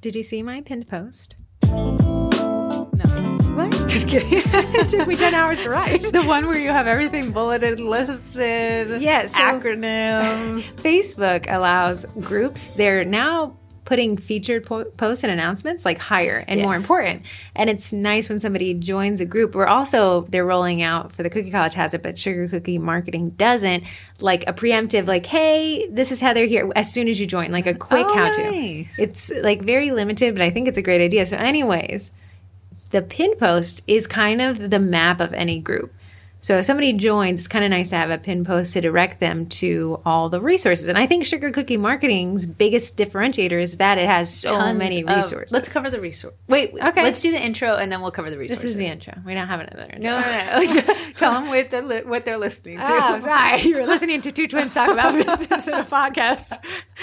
Did you see my pinned post? No. What? Just kidding. it took me 10 hours to write. The one where you have everything bulleted, listed, Yeah, so- acronym. Facebook allows groups, they're now putting featured po- posts and announcements like higher and more important. And it's nice when somebody joins a group. We're also, they're rolling out for the Cookie College has it, but Sugar Cookie Marketing doesn't, like a preemptive, like, hey, this is how they're here as soon as you join, like a quick Oh, how to. nice. It's like very limited, but I think it's a great idea. So, anyways, the pin post is kind of the map of any group. So if somebody joins, it's kind of nice to have a pin post to direct them to all the resources. And I think Sugar Cookie Marketing's biggest differentiator is that it has so Tons many of- resources. let's cover the resource. Wait, Okay. Let's do the intro and then we'll cover the resources. this is the intro. We don't have another intro. No, no, no. Tell them what they're, li- what they're listening to. Oh, sorry. You were listening to two twins talk about business in a podcast.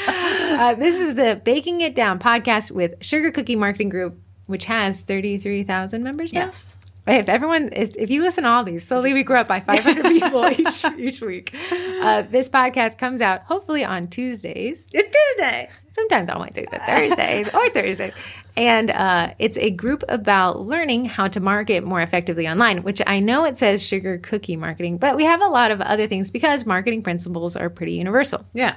Uh, this is the Baking It Down podcast with Sugar Cookie Marketing Group, which has 33,000 members now. Yes. If everyone is, if you listen to all these, slowly we grow up by 500 people each each week. Uh, this podcast comes out hopefully on Tuesdays. It's Tuesday. Sometimes on Wednesdays and Thursdays or Thursdays. And uh, it's a group about learning how to market more effectively online, which I know it says sugar cookie marketing, but we have a lot of other things because marketing principles are pretty universal. Yeah.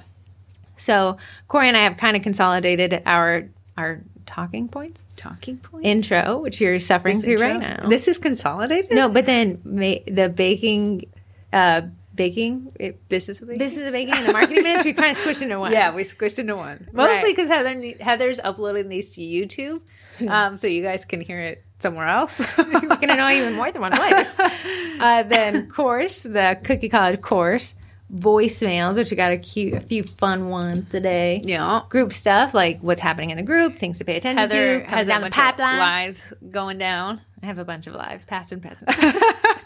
So Corey and I have kind of consolidated our our talking points Talking points. intro, which you're suffering through right now. This is consolidated? No, but then ma- the baking, uh, baking, it, Business of baking? business of baking and the marketing minutes, we kind of squished into one. Yeah, we squished into one. Mostly because Heather Heather's uploading these to YouTube, um, so you guys can hear it somewhere else. we can annoy you in more than one place. Uh, then course, the Cookie College course, voicemails, which we got a, cute, a few fun ones today. yeah. Group stuff like what's happening in the group, things to pay attention Heather to, has a the bunch of pipeline. lives going down. I have a bunch of lives, past and present.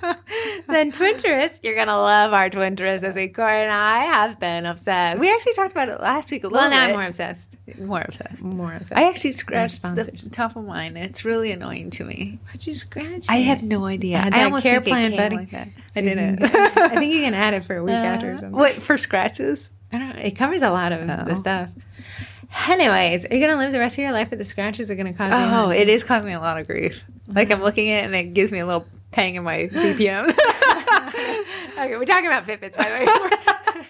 then Twinterest, you're gonna love our Twinterest as we Corey and I have been obsessed. We actually talked about it last week a little well now I'm more obsessed. more obsessed. More obsessed. I actually scratched the top of mine. It's really annoying to me. Why'd you scratch? I it? have no idea. Had I almost care think it plan, came buddy. like that. I didn't. I think you can add it for a week after or uh, something. What for scratches? I don't know. It covers a lot of the Oh. stuff. Anyways, are you gonna live the rest of your life with the scratches are gonna cause you? Oh, it is causing me a lot of grief. Like I'm looking at it and it gives me a little pang in my BPM. okay, we're talking about Fitbits, by the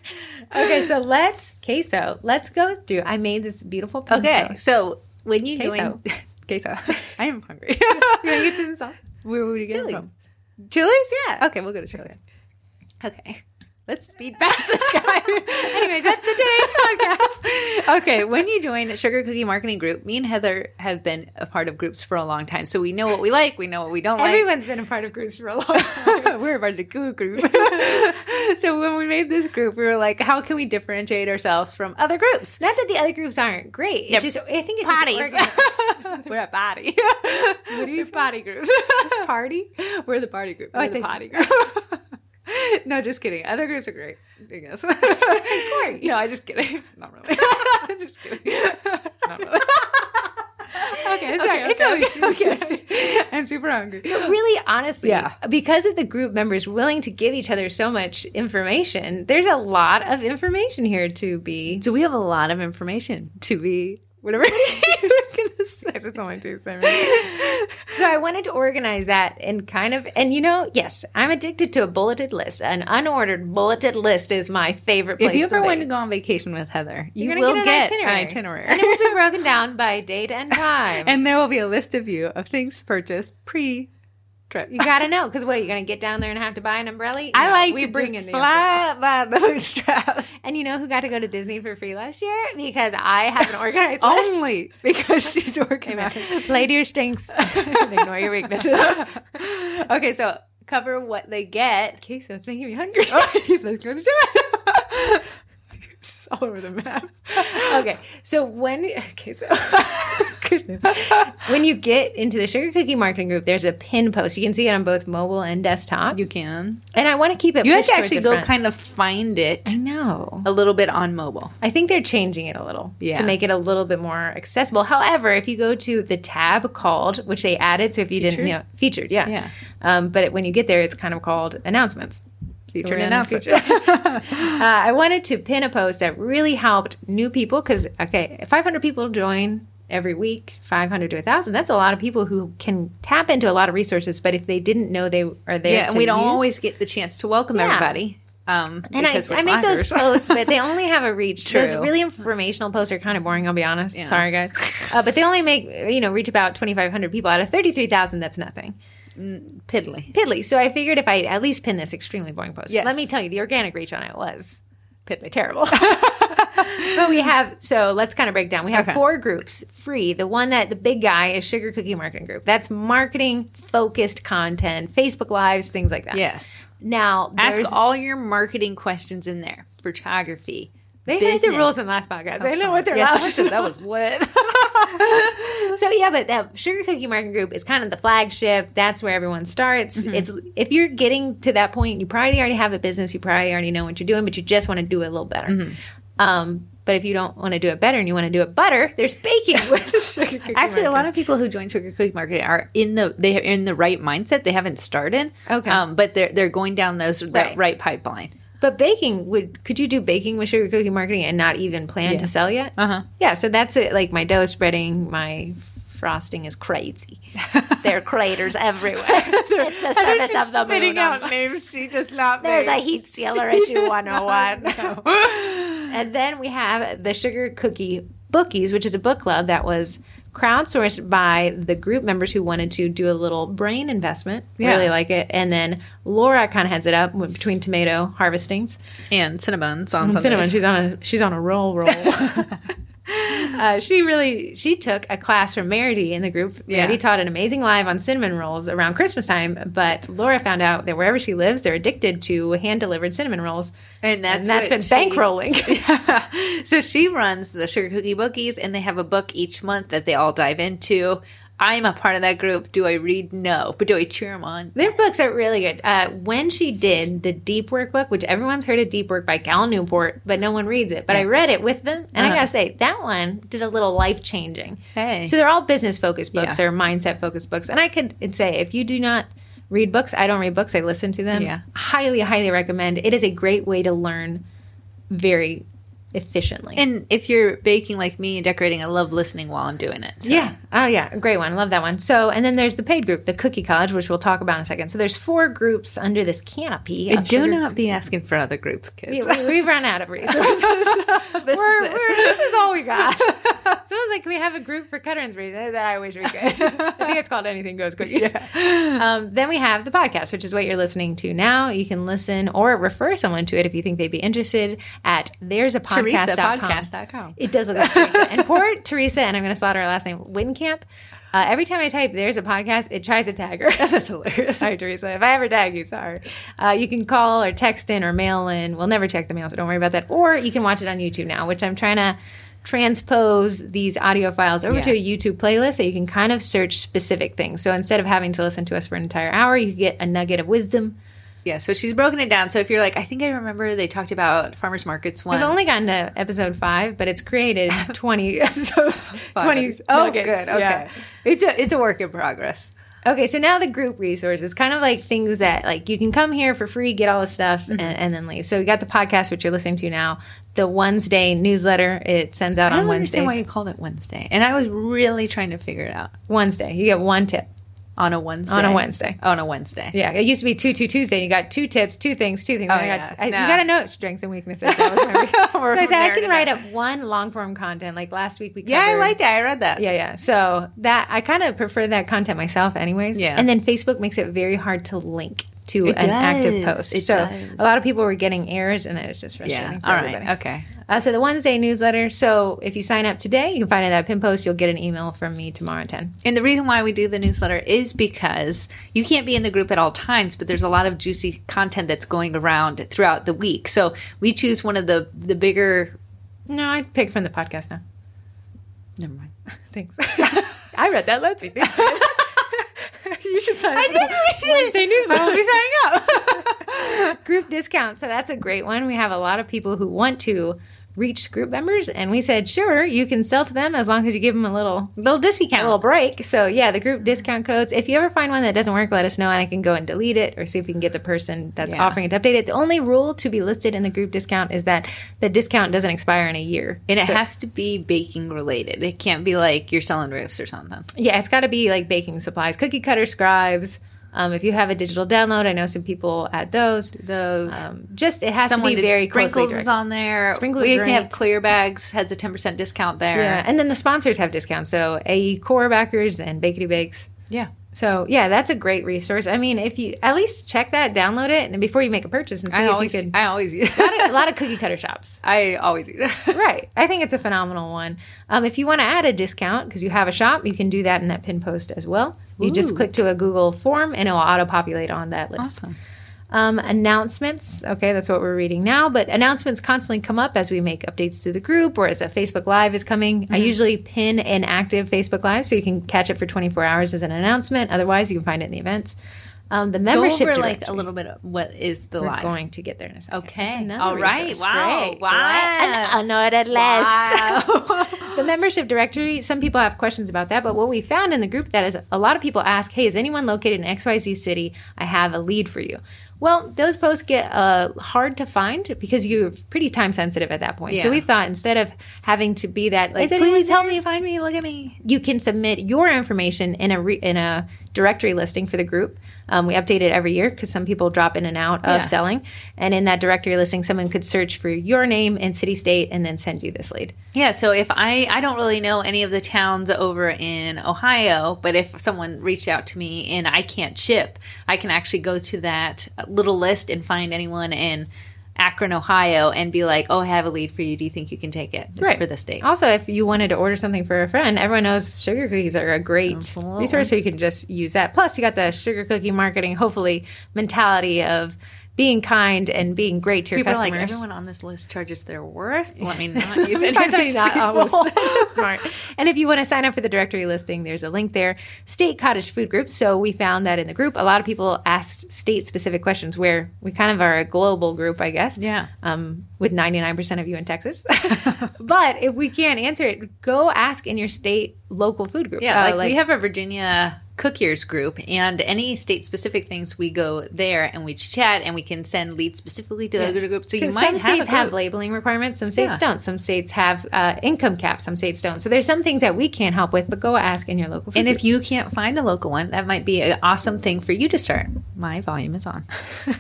way. okay, so let's queso. Let's go through. I made this beautiful. okay, so when you Queso. join queso, I am hungry. you want to get to the sauce? Where would you get it Chili's. from? Chili's, yeah. Okay, we'll go to Chili's. Okay. Let's speed past this guy. Anyways, that's the today's podcast. okay, when you join Sugar Cookie Marketing Group, me and Heather have been a part of groups for a long time, so we know what we like, we know what we don't like. Everyone's been a part of groups for a long time. we're a part of the cool group. so when we made this group, we were like, how can we differentiate ourselves from other groups? Not that the other groups aren't great. It's Yep. just I think it's Potties. just organi- we're a potty. what are you potty groups? party. we're the party group. Oh, We're the thought potty group. no, just kidding. Other groups are great. I guess. no, I just kidding. Not really. just kidding. Not really. Okay, sorry. Okay, it's okay, okay, okay. I'm super hungry. So really, honestly, Yeah. because of the group members willing to give each other so much information, there's a lot of information here to be. So we have a lot of information to be whatever you're. It's only Tuesday. so I wanted to organize that and kind of, and you know, yes, I'm addicted to a bulleted list. An unordered bulleted list is my favorite place. If you ever want to go on vacation with Heather, you You're will get, an an itinerary. and it will be broken down by date and time. and there will be a list of you of things purchased pre trip. you got to know because what you're going to get down there and have to buy an umbrella. I like we to bring just in the umbrella. fly by bootstraps. And you know who got to go to Disney for free last year? Because I have an organized. Only because she's working on. Play to your strengths ignore your weaknesses. Okay, so cover what they get. Okay, so it's making me hungry. Let's go to. It's all over the map. Okay, so when okay, so goodness, when you get into the Sugar Cookie Marketing Group, there's a pin post. You can see it on both mobile and desktop. You can. and I want to keep it. You have to actually go front. kind of find it I know. a little bit on mobile. I think they're changing it a little Yeah. to make it a little bit more accessible. However, if you go to the tab called, which they added, so if you didn't, Featured? you know, featured, yeah, Yeah. Um, but when you get there, it's kind of called announcements. Featured we're gonna uh, I wanted to pin a post that really helped new people because okay, 500 people join every week, 500 to 1,000. That's a lot of people who can tap into a lot of resources, but if they didn't know they are there, Yeah, and we don't use- always get the chance to welcome Yeah. everybody. Um, And I, I make those posts, but they only have a reach. Those really informational posts are kind of boring. I'll be honest. Yeah. Sorry, guys, uh, but they only make you know reach about twenty five hundred people out of thirty three thousand. That's nothing. Piddly. Piddly. So I figured if I at least pin this extremely boring post, Yes. let me tell you, the organic reach on it was Piddly. terrible. but we have so let's kind of break down. We have Okay. four groups free. The one that the big guy is Sugar Cookie Marketing Group. That's marketing focused content, Facebook Lives, things like that. Yes. Now Ask all your marketing questions in there. Photography. They had the business. rules in the last podcast. They know what they're Yes, allowed. is- that was lit. So yeah, but that Sugar Cookie Marketing Group is kind of the flagship. That's where everyone starts. Mm-hmm. It's if you're getting to that point, you probably already have a business. You probably already know what you're doing, but you just want to do it a little better. Mm-hmm. Um, but if you don't want to do it better and you want to do it butter, there's baking with Sugar Cookie. Actually, a lot of people who join Sugar Cookie Market are in the they are in the right mindset. They haven't started, Okay. um, but they're they're going down those that Right. right pipeline. But baking would could you do baking with Sugar Cookie Marketing and not even plan Yeah. to sell yet? Uh-huh. Yeah, so that's it. Like my dough is spreading, my frosting is crazy. there are craters everywhere. it's the surface of the moon. on- names she does not. There's a heat sealer issue 101. and then we have the Sugar Cookie Bookies, which is a book club that was crowdsourced by the group members who wanted to do a little brain investment. Yeah. Really like it. And then Laura kind of heads it up between tomato harvestings. and Cinnabons on And Sundays. Cinnamon, she's on a she's on a roll roll. uh, she really she took a class from Merity in the group. Yeah. Merity taught an amazing live on cinnamon rolls around Christmas time, but Laura found out that wherever she lives, they're addicted to hand delivered cinnamon rolls, And that's and that's been she- bankrolling. so she runs the Sugar Cookie Bookies, and they have a book each month that they all dive into. I'm a part of that group. Do I read? No, but do I cheer them on? Their books are really good. Uh, when she did the Deep Work book, which everyone's heard of Deep Work by Cal Newport, but no one reads it. But I read it with them, and I Uh-huh. gotta say that one did a little life changing. Hey. so they're all business focused books Yeah. or mindset focused books, and I could say if you do not read books, I don't read books. I listen to them. Yeah. highly, highly recommend. It is a great way to learn very efficiently. And if you're baking like me and decorating, I love listening while I'm doing it. So. Yeah. Oh, yeah. Great one. I love that one. So, and then there's the paid group, the Cookie College, which we'll talk about in a second. So, there's four groups under this canopy. Do sugar- not be asking for other groups, kids. We, we've run out of resources. this we're, is this is all we got. Someone's like, can we have a group for cutter inspiration? That I wish we could. I think it's called Anything Goes Cookies. Um, then we have the podcast, which is what you're listening to now. You can listen or refer someone to it if you think they'd be interested at there's a podcast.com. TeresaPodcast.com. It does look like Teresa. And poor Teresa, and I'm going to slaughter her last name, Winkamp. Uh, every time I type "there's a podcast," it tries to tag her. That's hilarious. sorry, Teresa. If I ever tag you, sorry. Uh, you can call or text in or mail in. We'll never check the mail, so don't worry about that. Or you can watch it on YouTube now, which I'm trying to transpose these audio files over Yeah. to a YouTube playlist so you can kind of search specific things. So instead of having to listen to us for an entire hour, you get a nugget of wisdom. Yeah, so she's broken it down. So if you're like, I think I remember they talked about farmers markets once. I've only gotten to episode five, but it's created 20 episodes. 20 Oh, nuggets. good. Okay, Yeah. it's a it's a work in progress. Okay, so now the group resources, kind of like things that like you can come here for free, get all the stuff, mm-hmm. and, and then leave. So you got the podcast, which you're listening to now, the Wednesday newsletter. It sends out I on don't Wednesdays. understand why you called it Wednesday, and I was really trying to figure it out Wednesday, you get one tip. On a Wednesday. On a Wednesday. On a Wednesday. Yeah, it used to be two two Tuesday. And you got two tips, two things, two things. Oh, I yeah. got, I, No. You got to know strengths and weaknesses. That was my so I said I can write up one long form content. Like last week we covered, Yeah, I liked it. I read that. Yeah, yeah. So that I kind of prefer that content myself, anyways. Yeah. And then Facebook makes it very hard to link to It an active post. It so does. a lot of people were getting errors, and it was just frustrating. Yeah. for All right. everybody. Okay. Uh, so the Wednesday newsletter. So if you sign up today, you can find it at pin post. You'll get an email from me tomorrow at ten. And the reason why we do the newsletter is because you can't be in the group at all times, but there's a lot of juicy content that's going around throughout the week. So we choose one of the the bigger. No, I picked from the podcast now. Never mind. Thanks. I read that. Let's You should sign up. I did read it. Wednesday newsletter. I will be signing up. group discount. So that's a great one. We have a lot of people who want to reach group members? And we said, sure, you can sell to them as long as you give them a little Little discount. a little break. So yeah, the group discount codes. If you ever find one that doesn't work, let us know and I can go and delete it or see if we can get the person that's Yeah. offering it to update it. The only rule to be listed in the group discount is that the discount doesn't expire in a year. and it So- has to be baking related. It can't be like you're selling roofs or something. yeah, it's got to be like baking supplies, cookie cutter scribes. Um, if you have a digital download, I know some people add those. Those. Um, just it has Someone to be very sprinkles closely is on there. Sprinkles we have clear bags has a ten percent discount there. Yeah, and then the sponsors have discounts. So AE Core Backers and Bakery Bakes. yeah. So yeah, that's a great resource. I mean, if you at least check that, download it, and before you make a purchase, and see I if always, you could. I always use. a, lot of, a lot of cookie cutter shops. I always use. That. Right. I think it's a phenomenal one. Um, if you want to add a discount because you have a shop, you can do that in that pin post as well. You just click to a Google form and it will auto populate on that list. Awesome. Um, announcements. Okay, that's what we're reading now. But announcements constantly come up as we make updates to the group or as a Facebook Live is coming. Mm-hmm. I usually pin an active Facebook Live so you can catch it for 24 hours as an announcement. Otherwise, you can find it in the events. Um, the Go membership over like a little bit of what is the We're live. going to get there in a second. Okay. Another All right. resource. Wow. Great. Wow. I know it at last. Wow. the membership directory, some people have questions about that, but what we found in the group that is a lot of people ask, hey, is anyone located in XYZ city? I have a lead for you. Well, those posts get uh, hard to find because you're pretty time sensitive at that point. So we thought instead of having to be that, like, please help me find me. Look at me. you can submit your information in a re- in a directory listing for the group. Um, we update it every year because some people drop in and out of Yeah. selling, and in that directory listing, someone could search for your name and city state, and then send you this lead. Yeah, so if I I don't really know any of the towns over in Ohio, but if someone reached out to me and I can't ship, I can actually go to that little list and find anyone in Akron, Ohio, and be like, "Oh, I have a lead for you. Do you think you can take it? It's for the state." Also, if you wanted to order something for a friend, everyone knows sugar cookies are a great Absolutely. resource, so you can just use that. Plus, you got the sugar cookie marketing, hopefully, mentality of being kind and being great to your People are like, customers. everyone on this list charges their worth. Let me not use it. Find somebody not always smart. And if you want to sign up for the directory listing, there's a link there. State cottage food group. So we found that in the group, a lot of people asked state specific questions where we kind of are a global group, I guess. Yeah. Um, with 99% of you in Texas. but if we can't answer it, go ask in your state local food group. Yeah, Uh, like, we have a Virginia cookiers group, and any state specific things, we go there and we chat, and we can send leads specifically to the other group. So you might some have states have labeling requirements, some states Yeah. don't. Some states have uh, income caps, some states don't. So there's some things that we can't help with, but go ask in your local And group. if you can't find a local one, that might be an awesome thing for you to start. My volume is on.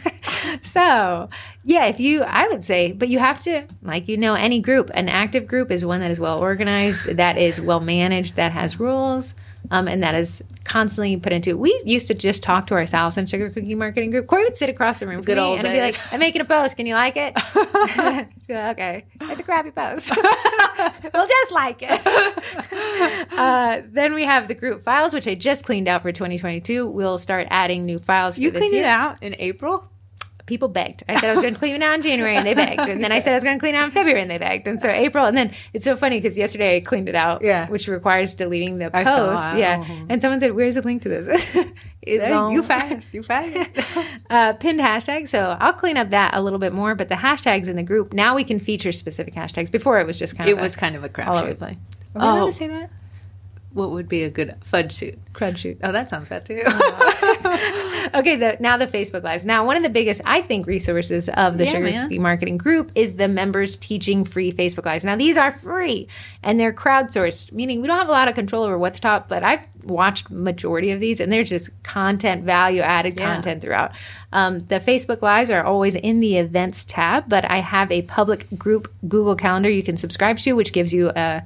So, yeah, if you, I would say, but you have to, like, you know, any group, an active group is one that is well organized, that is well managed, that has rules, um, and that is constantly put into. We used to just talk to ourselves in Sugar Cookie Marketing Group. Corey would sit across the room Good old and I'd be like, I'm making a post. Can you like it? Okay. It's a crappy post. we'll just like it. uh, then we have the group files, which I just cleaned out for 2022. We'll start adding new files for You this cleaned year it out in April? People begged. I said I was going to clean it out in January, and they begged. And then I said I was going to clean it out in February, and they begged. And so April, and then it's so funny because yesterday I cleaned it out, Yeah. which requires deleting the I post. Yeah, and someone said, "Where's the link to this?" gone. You fast. You fast. uh, pinned hashtag. So I'll clean up that a little bit more. But the hashtags in the group now we can feature specific hashtags. Before it was just kind it of was a, kind of a all over the crapshoot. place. Are we allowed Oh. to say that? What would be a good fudge shoot? Crud shoot. Oh, that sounds bad too. Okay, the, now the Facebook Lives. Now, one of the biggest, I think, resources of the Yeah, Sugar. Cookie Marketing Group is the members teaching free Facebook Lives. Now, these are free and they're crowdsourced, meaning we don't have a lot of control over what's top, but I've watched majority of these and they're just content, value added Yeah. content throughout. Um, the Facebook Lives are always in the events tab, but I have a public group Google Calendar you can subscribe to, which gives you a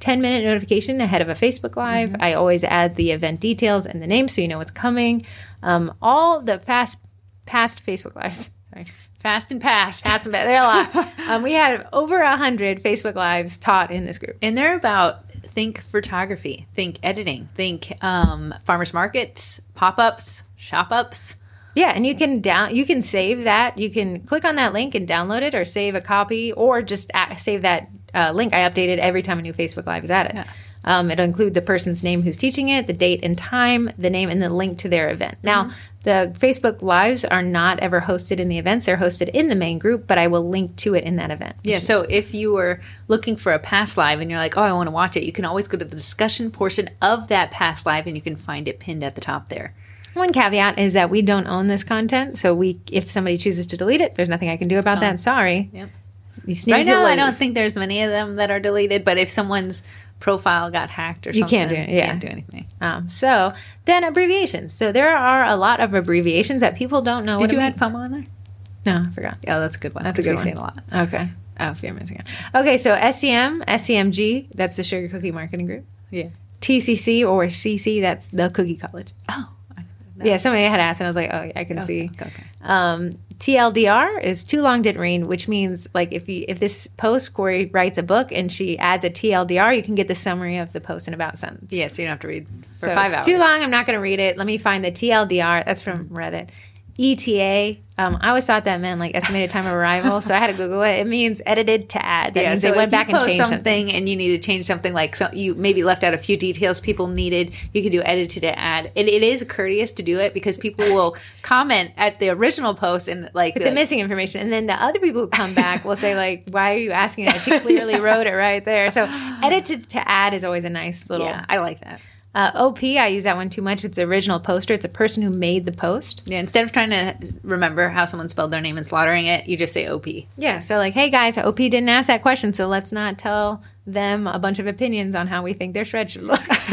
10 minute notification ahead of a Facebook Live. I always add the event details and the name so you know what's coming. Um, all the fast past Facebook Lives. Sorry. Fast and past. Past and they're a lot. Um, we had over a hundred Facebook Lives taught in this group. And they're about think photography, think editing, think um, farmers markets, pop ups, shop ups. Yeah, and you can down you can save that. You can click on that link and download it, or save a copy, or just save that uh, link. I update it every time a new Facebook Live is added. Um, it'll include the person's name who's teaching it, the date and time, the name, and the link to their event. Now, the Facebook Lives are not ever hosted in the events, they're hosted in the main group, but I will link to it in that event. Yeah, so if you were looking for a past live and you're like, oh, I want to watch it, you can always go to the discussion portion of that past live and you can find it pinned at the top there. One caveat is that we don't own this content, so we if somebody chooses to delete it, there's nothing I can do about that. Sorry. Yep. You Right now, I don't think there's many of them that are deleted, but if someone's profile got hacked or You something, can't do it, you yeah. can't do anything. Um, so then abbreviations. So there are a lot of abbreviations that people don't know. Did you add. FOMO on there? No, I forgot. Oh, that's a good one. That's a good we one. it a lot. Okay. Oh, fear missing out. Okay, so SCM, SCMG, that's the Sugar Cookie Marketing Group. Yeah. TCC or CC, that's the Cookie College. Oh. I- Yeah, somebody had asked, and I was like, oh, yeah, I can see. Okay. okay. Um, TLDR is too long didn't read, which means like if you if this post Corey writes a book and she adds a TLDR, you can get the summary of the post in about a sentence. Yeah, so you don't have to read for So five it's hours. too long. I'm not going to read it. Let me find the TLDR. That's from Reddit. ETA. Um, I always thought that meant like estimated time of arrival, so I had to Google it. It means edited to add. That Yeah, means so they went back and changed something, something. and you need to change something, like so you maybe left out a few details people needed, you could do edited to add. And it is courteous to do it because people will comment at the original post and like With the missing information, and then the other people who come back will say like, "Why are you asking that?" She clearly wrote it right there. So, edited to add is always a nice little. yeah, I like that. Uh, OP, I use that one too much. It's original poster. It's a person who made the post. Yeah, instead of trying to remember how someone spelled their name and slaughtering it, you just say OP. Yeah. So like, hey guys, OP didn't ask that question, so let's not tell them a bunch of opinions on how we think their shred should look.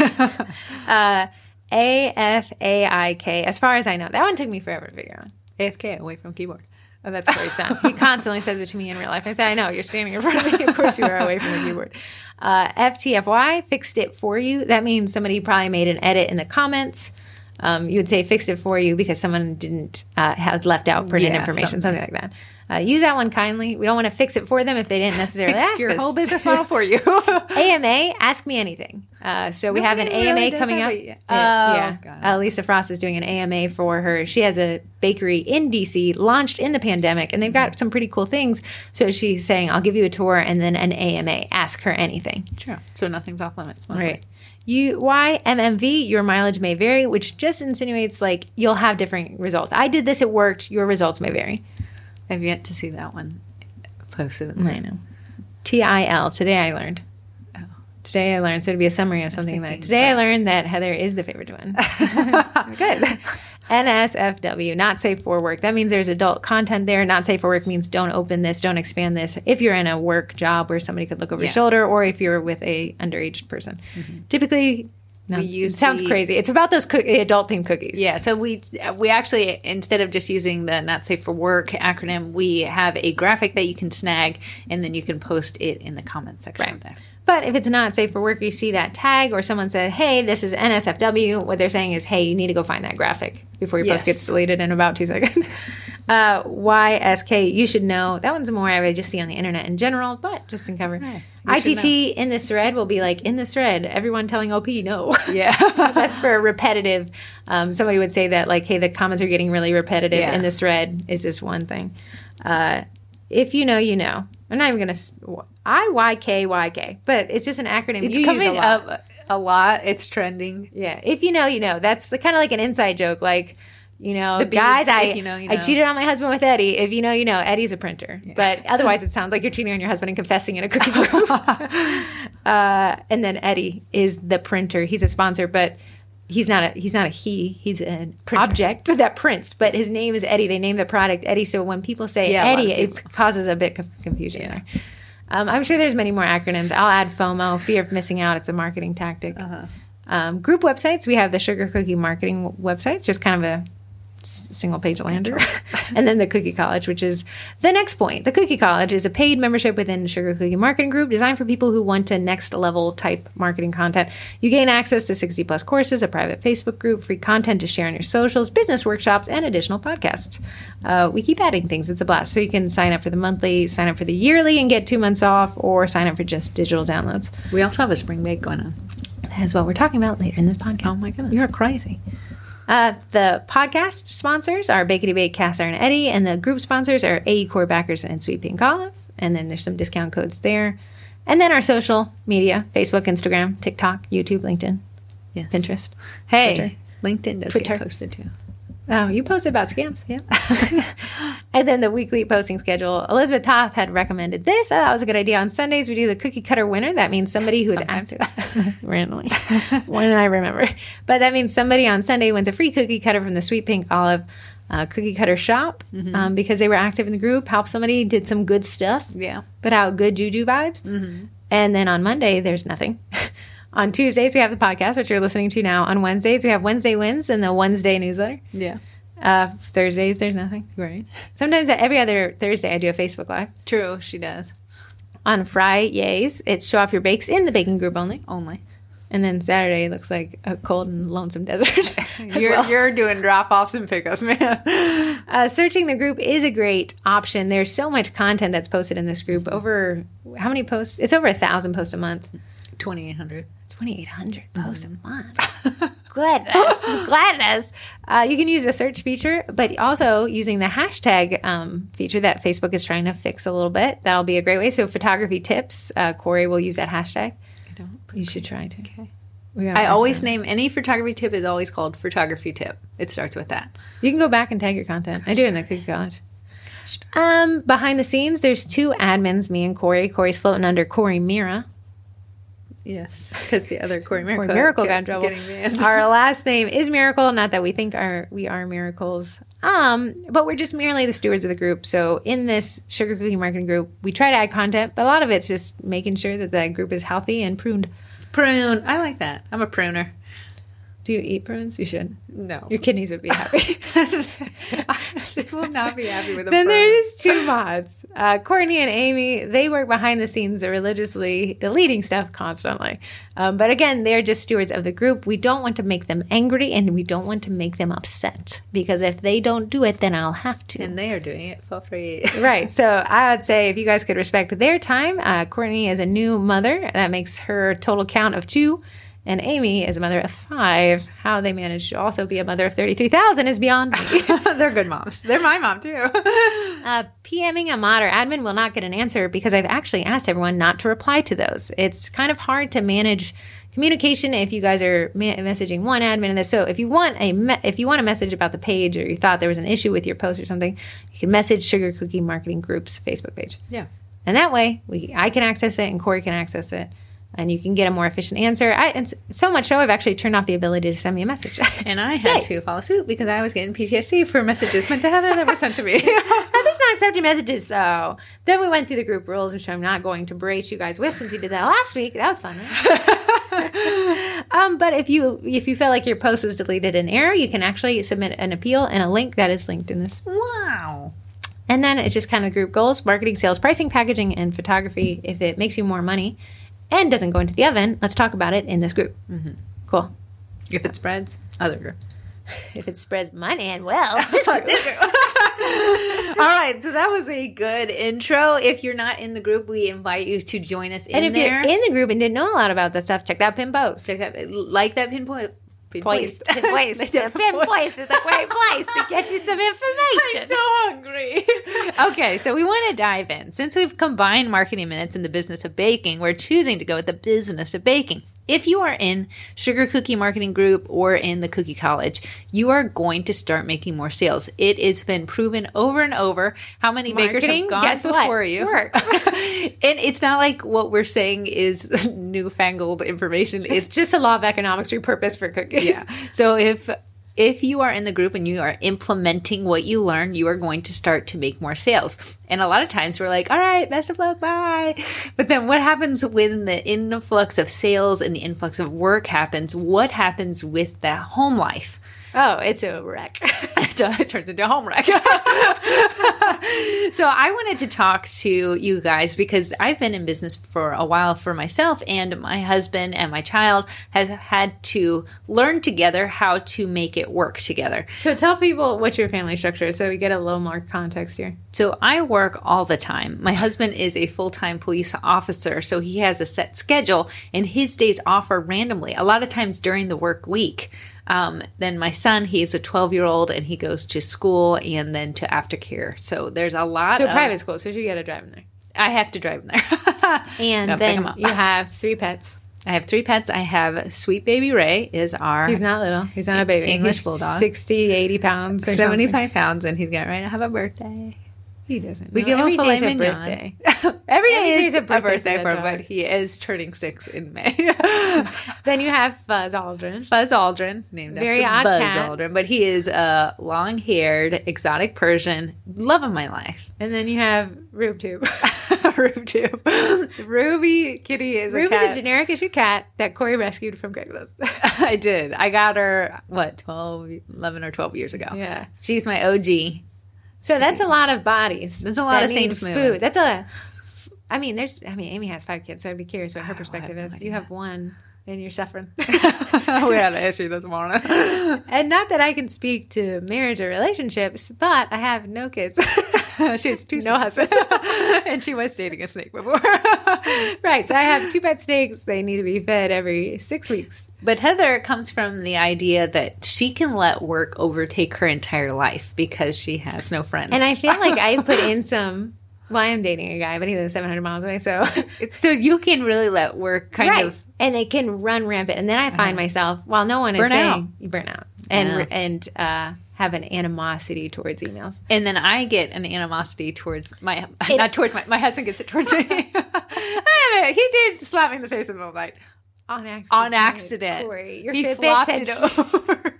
uh, A F A I K. As far as I know, that one took me forever to figure out. AFK away from keyboard. Oh, that's Corey's son. He constantly says it to me in real life. I said, I know, you're standing in front of me. Of course you are away from the keyboard. Uh, FTFY, fixed it for you. That means somebody probably made an edit in the comments. Um, you would say fixed it for you because someone didn't uh, had left out pertinent Yeah, information, something. something like that. Uh, use that one kindly. We don't want to fix it for them if they didn't necessarily Fix ask your us. whole business model for you. AMA, ask me anything. Uh, so we have an really AMA coming up. but yeah. Uh, Oh, yeah, uh, Lisa Frost is doing an AMA for her. She has a bakery in DC, launched in the pandemic, and they've got some pretty cool things. So she's saying, "I'll give you a tour and then an AMA. Ask her anything." Sure. So nothing's off limits. Mostly. Right. You YMMV your mileage may vary, which just insinuates like you'll have different results. I did this, it worked. Your results may vary. I've yet to see that one posted. In I know. TIL. Today I learned. Today I learned. So it'd be a summary of something like today I learned that Heather is the favorite one. Good. NSFW, not safe for work. That means there's adult content there. Not safe for work means don't open this, don't expand this. If you're in a work job where somebody could look over your shoulder, or if you're with a underage person, mm-hmm. typically. No, We use it sounds the- crazy. It's about those adult themed cookies. Yeah, so we we actually instead of just using the not safe for work acronym, we have a graphic that you can snag and then you can post it in the comment section Right. there. But if it's not safe for work, you see that tag or someone said, hey, this is NSFW. What they're saying is, hey, you need to go find that graphic before your Yes. post gets deleted in about two seconds. Uh, YSK, you should know. That one's more I would just see on the internet in general, but just in cover. Should ITT in this thread will be like, in this thread, everyone telling OP no. Yeah. That's for a repetitive. Um, somebody would say that, like, hey, the comments are getting really repetitive Yeah. in this thread, is this one thing. Uh, if you know, you know. I'm not even going to. I Y K Y K, but it's just an acronym. it's you use coming a lot. up a lot. It's trending. Yeah, if you know, you know. That's the kind of like an inside joke. Like, you know, The guys, I you know, you know. I cheated on my husband with Eddie. If you know, you know. Eddie's a printer, but otherwise, it sounds like you're cheating on your husband and confessing in a cookie group. uh, and then Eddie is the printer. He's a sponsor, but. He's not a he's not a he. He's an object that prints, but his name is Eddie. They name the product Eddie. So when people say Yeah, Eddie, it causes a bit of confusion there. Um, I'm sure there's many more acronyms. I'll add FOMO, fear of missing out. It's a marketing tactic. Uh-huh. Um, group websites, we have the Sugar Cookie Marketing website, just kind of a single page lander. and then the Cookie College, which is the next point. The Cookie College is a paid membership within Sugar Cookie Marketing Group designed for people who want to next level type marketing content. You gain access to 60 plus courses, a private Facebook group, free content to share on your socials, business workshops, and additional podcasts. Uh, we keep adding things. It's a blast. So you can sign up for the monthly, sign up for the yearly, and get two months off, or sign up for just digital downloads. We also have a spring break going on. That is what we're talking about later in this podcast. Oh my goodness. You're crazy. Uh, the podcast sponsors are Bakety Bake, Cast Iron Eddie, and the group sponsors are AE Core Backers and Sweet Pink Olive. And then there's some discount codes there. And then our social media Facebook, Instagram, TikTok, YouTube, LinkedIn, Yes. Pinterest. Hey, Twitter. LinkedIn does Twitter. get posted too. Oh, you posted about scams. Yeah. and then the weekly posting schedule. Elizabeth Toth had recommended this. I thought it was a good idea. On Sundays, we do the cookie cutter winner. That means somebody who's active randomly. when I remember. But that means somebody on Sunday wins a free cookie cutter from the Sweet Pink Olive uh, Cookie Cutter Shop um, because they were active in the group, helped somebody, did some good stuff, Yeah. put out good juju vibes. And then on Monday, there's nothing. on Tuesdays, we have the podcast, which you're listening to now. On Wednesdays, we have Wednesday Wins and the Wednesday newsletter. Yeah. Uh, Thursdays, there's nothing. Right. Sometimes every other Thursday, I do a Facebook Live. True, she does. On Fridays, it's show off your bakes in the baking group only. Only. And then Saturday looks like a cold and lonesome desert. You're, well. you're doing drop offs and pickups, man. Uh, searching the group is a great option. There's so much content that's posted in this group. Over how many posts? It's over a thousand posts a month. 2800. 2,800 posts a month. Goodness, goodness. Uh, you can use the search feature, but also using the hashtag um, feature that Facebook is trying to fix a little bit. That'll be a great way. So, photography tips, uh, Corey will use that hashtag. I don't. You should try to. Okay. I always name any photography tip is always called photography tip. It starts with that. You can go back and tag your content. I do it in the Cookie College. Um, behind the scenes, there's two admins, me and Corey. Corey's floating under Corey Mira. Yes, because the other Corey Miracle, Miracle got in trouble. Our last name is Miracle. Not that we think our we are miracles, um, but we're just merely the stewards of the group. So in this sugar cookie marketing group, we try to add content, but a lot of it's just making sure that the group is healthy and pruned. Prune. I like that. I'm a pruner. Do you eat prunes? You should. No, Your kidneys would be happy. they will not be happy with a then there's two mods. Uh, Courtney and Amy, they work behind the scenes religiously deleting stuff constantly. Um, but again, they're just stewards of the group. We don't want to make them angry and we don't want to make them upset because if they don't do it, then I'll have to. and they are doing it for free. right. So I would say if you guys could respect their time, uh, Courtney is a new mother. That makes her total count of two. And Amy is a mother of five. How they manage to also be a mother of 33,000 is beyond me. They're good moms. They're my mom too. Uh, PMing a mod or admin will not get an answer because I've actually asked everyone not to reply to those. It's kind of hard to manage communication if you guys are ma- messaging one admin and this. So if you want a me- if you want a message about the page or you thought there was an issue with your post or something, you can message Sugar Cookie Marketing Group's Facebook page, yeah. and that way we I can access it and Corey can access it. And you can get a more efficient answer. I, and so much so, I've actually turned off the ability to send me a message. And I had to follow suit because I was getting PTSD for messages meant to Heather that were sent to me. Heather's not accepting messages, so then we went through the group rules, which I'm not going to berate you guys with since we did that last week. That was fun, right? um, but if you if you feel like your post was deleted in error, you can actually submit an appeal and a link that is linked in this. wow. And then it's just kind of group goals: marketing, sales, pricing, packaging, and photography. If it makes you more money and doesn't go into the oven, let's talk about it in this group. Mm-hmm. Cool. If it spreads, other group. If it spreads money and well, this one. All right, so that was a good intro. If you're not in the group, we invite you to join us in And if there. you're in the group and didn't know a lot about this stuff, check out Pin Post. Check that, like that pinpoint. Pin Place. Like The that Pin pinpoint. Place is a great place to get you some information. I'm so hungry. okay, so we want to dive in. Since we've combined marketing minutes in the business of baking, we're choosing to go with the business of baking. If you are in Sugar Cookie Marketing Group or in the Cookie College, you are going to start making more sales. It has been proven over and over how many bakers have gone guess what? before you. Works. and it's not like what we're saying is newfangled information. It's It's just a law of economics repurposed for cookies. yeah. So if if you are in the group and you are implementing what you learn, you are going to start to make more sales. And a lot of times we're like, all right, best of luck, bye. But then what happens when the influx of sales and the influx of work happens? What happens with the home life? Oh, it's a wreck. it turns into a home wreck. so I wanted to talk to you guys because I've been in business for a while for myself, and my husband and my child has had to learn together how to make it work together. so tell people what your family structure is so we get a little more context here. So I work all the time. My husband is a full time police officer, so he has a set schedule, and his days off are randomly, a lot of times during the work week. Um, then my son, he's a 12 year old, and he goes to school and then to aftercare. So there's a lot So of private school, so you got to drive in there. I have to drive them there. And Gotta then you have three pets. I have three pets. I have sweet baby Ray is our He's not little. He's not a baby. English He's bulldog. 60, 80 pounds. or something. 75 pounds and he's getting ready to have a birthday. He doesn't. We No, give him every filet a mignon. birthday. Every Every day day's is a a birthday birthday, for for him, but he is turning six in May. Then you have Fuzz Aldrin. Buzz Aldrin, named Very after odd Buzz cat. Aldrin, but he is a long-haired exotic Persian, love of my life. And then you have RubeTube. Ruby, Ruby Kitty is a Rube cat. is a generic issue cat that Corey rescued from Craigslist. I did. I got her what 12, 11 or twelve years ago. yeah. she's my OG. So that's a lot of bodies. That's a lot that of things Food. moving. That's a. I mean, there's. I mean, Amy has five kids, so I'd be curious what her perspective is. You have one, and you're suffering. we had an issue this morning. and not that I can speak to marriage or relationships, but I have no kids. she has two No snakes. and she was dating a snake before. right. So I have two pet snakes. They need to be fed every six weeks. But Heather comes from the idea that she can let work overtake her entire life because she has no friends. And I feel like I put in some. Well, I am dating a guy, but he lives 700 miles away, so so you can really let work kind right. of and it can run rampant. And then I find myself, while no one is Burn out. saying you burn out and Yeah. and uh, have an animosity towards emails. and then I get an animosity towards my It- not towards my my husband gets it towards me. Wait a minute, he did slap me in the face in the middle of the night On accident. on accident. Corey, your he flopped it over.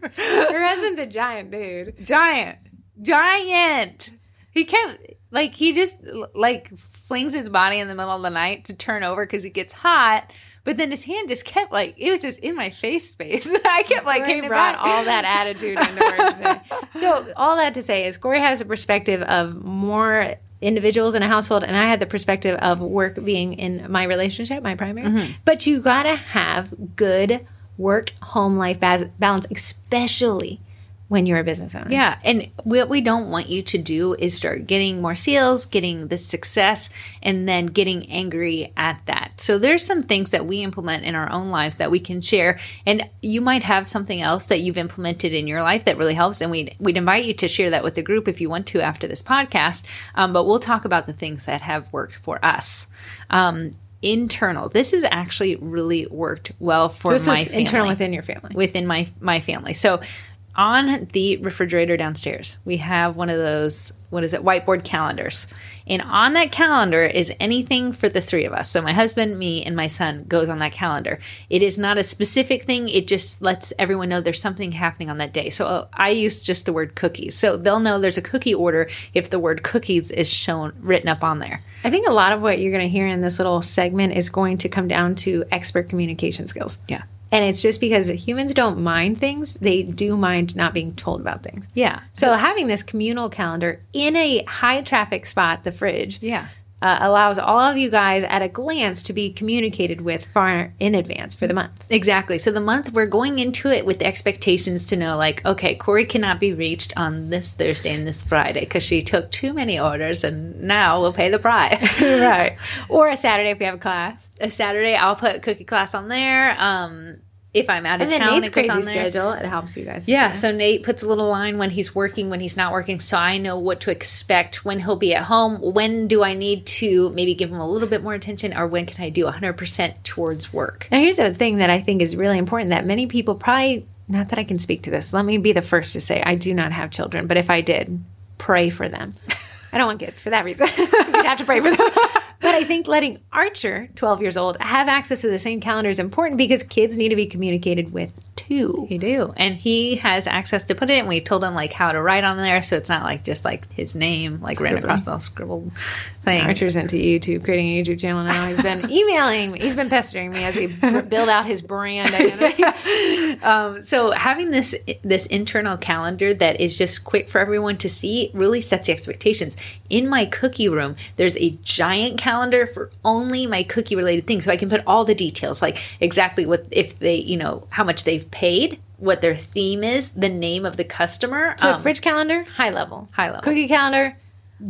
your husband's a giant dude. giant, giant. He kept like he just like flings his body in the middle of the night to turn over because he gets hot. But then his hand just kept like it was just in my face space. I kept like it brought all that attitude into. So all that to say is Corey has a perspective of more individuals in a household, and I had the perspective of work being in my relationship, my primary. Mm-hmm. But you gotta have good work home life balance, especially when you're a business owner. Yeah, and what we don't want you to do is start getting more sales, getting the success, and then getting angry at that. So there's some things that we implement in our own lives that we can share, and you might have something else that you've implemented in your life that really helps, and we'd we'd invite you to share that with the group if you want to after this podcast. Um, but we'll talk about the things that have worked for us. Um, internal. This has actually really worked well for This my is family internal within your family. within my my family. So on the refrigerator downstairs, we have one of those what is it whiteboard calendars. And on that calendar is anything for the three of us. So my husband, me, and my son goes on that calendar. It is not a specific thing. It just lets everyone know there's something happening on that day. So uh, I use just the word cookies. So they'll know there's a cookie order if the word cookies is shown written up on there. I think a lot of what you're going to hear in this little segment is going to come down to expert communication skills. Yeah. And it's just because humans don't mind things, they do mind not being told about things. Yeah. So having this communal calendar in a high traffic spot, the fridge, Yeah. Uh, allows all of you guys at a glance to be communicated with far in advance for the month. Exactly. So the month we're going into it with the expectations to know, like, okay, Corey cannot be reached on this Thursday and this Friday because she took too many orders, and now we'll pay the price. right. Or a Saturday if we have a class. a Saturday, I'll put cookie class on there. Um, if I'm out of And town, Nate's crazy on there. schedule. It helps you guys. Yeah, so Nate puts a little line when he's working, when he's not working, so I know what to expect when he'll be at home. When do I need to maybe give him a little bit more attention, or when can I do 100% towards work? Now, here's the thing that I think is really important that many people probably, not that I can speak to this, let me be the first to say I do not have children, but if I did, pray for them. I don't want kids for that reason. You'd have to pray for them. But I think letting Archer, 12 years old, have access to the same calendar is important because kids need to be communicated with too. He do, and he has access to put it. And we told him like how to write on there, so it's not like just like his name like ran across the scribbled thing. Archer's into YouTube, creating a YouTube channel now. He's been emailing me. He's been pestering me as we build out his brand identity. Um, so having this this internal calendar that is just quick for everyone to see really sets the expectations. In my cookie room, there's a giant calendar for only my cookie related things, so I can put all the details, like exactly what if they, you know, how much they've paid, what their theme is, the name of the customer. So Um, fridge calendar, high level. High level. Cookie calendar,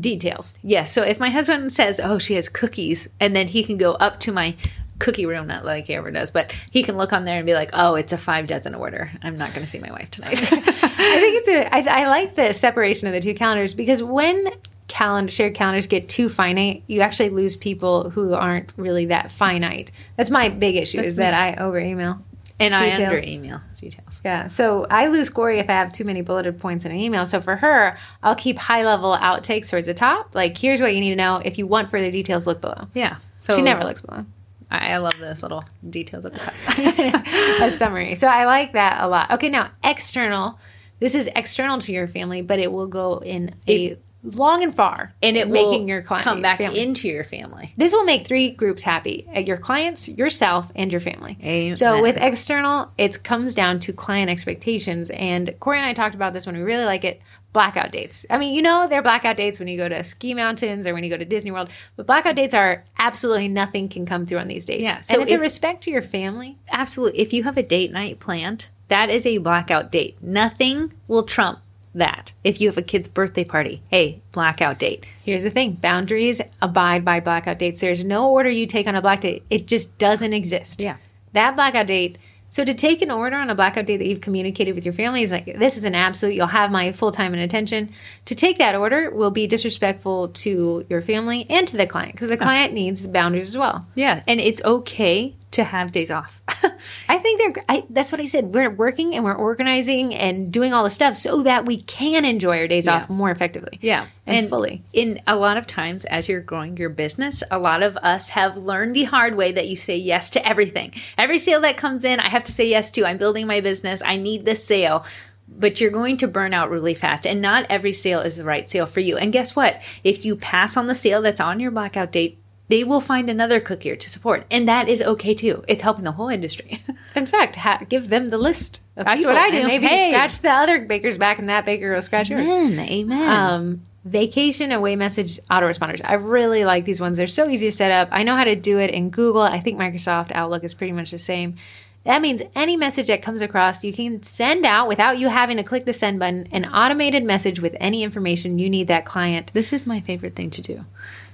details. Yeah, so if my husband says, "Oh, she has cookies," and then he can go up to my cookie room, not like he ever does, but he can look on there and be like, "Oh, it's a five dozen order. I'm not going to see my wife tonight." I think it's a. I, I like the separation of the two calendars because when calendar shared calendars get too finite, you actually lose people who aren't really that finite. That's my big issue is that I over email. And I under email details. Yeah. So I lose Corey if I have too many bulleted points in an email. So for her, I'll keep high level outtakes towards the top. Like, here's what you need to know. If you want further details, look below. Yeah. So she never looks below. I, I love those little details at the top. a summary. So I like that a lot. Okay, now external. This is external to your family, but it will go in a long and far, and it making will your client come back family. into your family. This will make three groups happy: uh, your clients, yourself, and your family. Amen. So with external, it comes down to client expectations. And Corey and I talked about this when we really like it. Blackout dates. I mean, you know, they're blackout dates when you go to ski mountains or when you go to Disney World. But blackout dates are absolutely nothing can come through on these dates. Yeah, So and it's a respect to your family. Absolutely. If you have a date night planned, that is a blackout date. Nothing will trump that. If you have a kid's birthday party, hey, blackout date. Here's the thing boundaries abide by blackout dates. There's no order you take on a black date, it just doesn't exist. Yeah. That blackout date. So to take an order on a blackout date that you've communicated with your family is like this is an absolute. You'll have my full time and attention. To take that order will be disrespectful to your family and to the client because the client needs boundaries as well. Yeah. And it's okay to have days off. I think they're. I, that's what I said. We're working and we're organizing and doing all the stuff so that we can enjoy our days off more effectively. Yeah. and, fully. In a lot of times, as you're growing your business, a lot of us have learned the hard way that you say yes to everything. Every sale that comes in, I have to say yes to. I'm building my business. I need this sale. But you're going to burn out really fast. And not every sale is the right sale for you. And guess what? If you pass on the sale that's on your blackout date, they will find another cookier to support. And that is okay too. It's helping the whole industry. In fact, ha- give them the list. Of That's people, what I and do. Maybe Hey. scratch the other baker's back, and that baker will scratch yours. Amen. Amen. Um, vacation away message autoresponders. I really like these ones. They're so easy to set up. I know how to do it in Google. I think Microsoft Outlook is pretty much the same. That means any message that comes across, you can send out without you having to click the send button, an automated message with any information you need that client. This is my favorite thing to do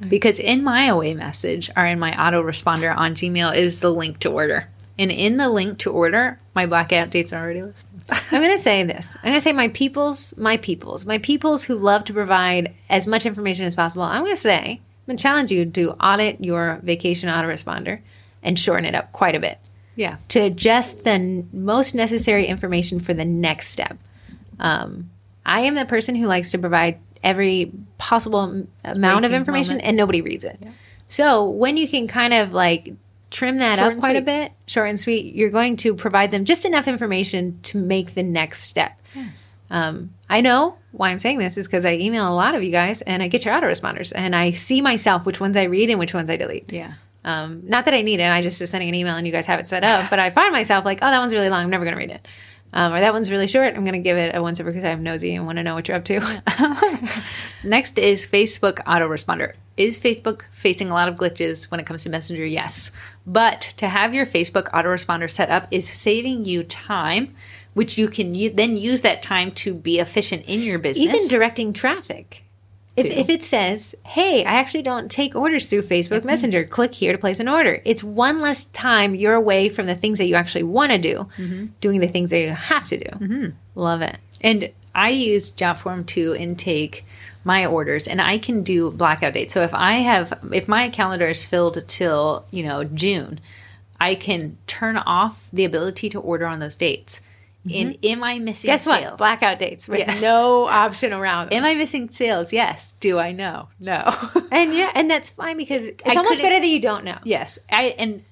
because in my away message or in my autoresponder on Gmail is the link to order. And in the link to order, my blackout dates are already listed. I'm going to say this. I'm going to say my peoples, my peoples, my peoples who love to provide as much information as possible. I'm going to say, I'm going to challenge you to audit your vacation autoresponder and shorten it up quite a bit Yeah. to just the n- most necessary information for the next step. Um, I am the person who likes to provide every possible amount of information moment. and nobody reads it. So when you can kind of like trim that Short up quite a bit, short and sweet, you're going to provide them just enough information to make the next step. Um, I know why I'm saying this is because I email a lot of you guys and I get your autoresponders and I see myself which ones I read and which ones I delete. Yeah. Um, not that I need it. I just is sending an email and you guys have it set up. But I find myself like, oh, that one's really long. I'm never going to read it. Um, or that one's really short. I'm going to give it a once over because I'm nosy and want to know what you're up to. Next is Facebook autoresponder. Is Facebook facing a lot of glitches when it comes to Messenger? Yes. But to have your Facebook autoresponder set up is saving you time, which you can u- then use that time to be efficient in your business. Even directing traffic. If, if it says, hey, I actually don't take orders through Facebook Messenger, click here to place an order. It's one less time you're away from the things that you actually want to do, Mm-hmm. doing the things that you have to do. Love it. And I use Jotform to intake my orders and I can do blackout dates. So if I have if my calendar is filled till, you know, June, I can turn off the ability to order on those dates. And mm-hmm. am I missing Guess what? sales? Blackout dates with Yeah. no option around. them. Am I missing sales? Yes. Do I know? No. And yeah, and that's fine because it's I almost better that you don't know. yes. I and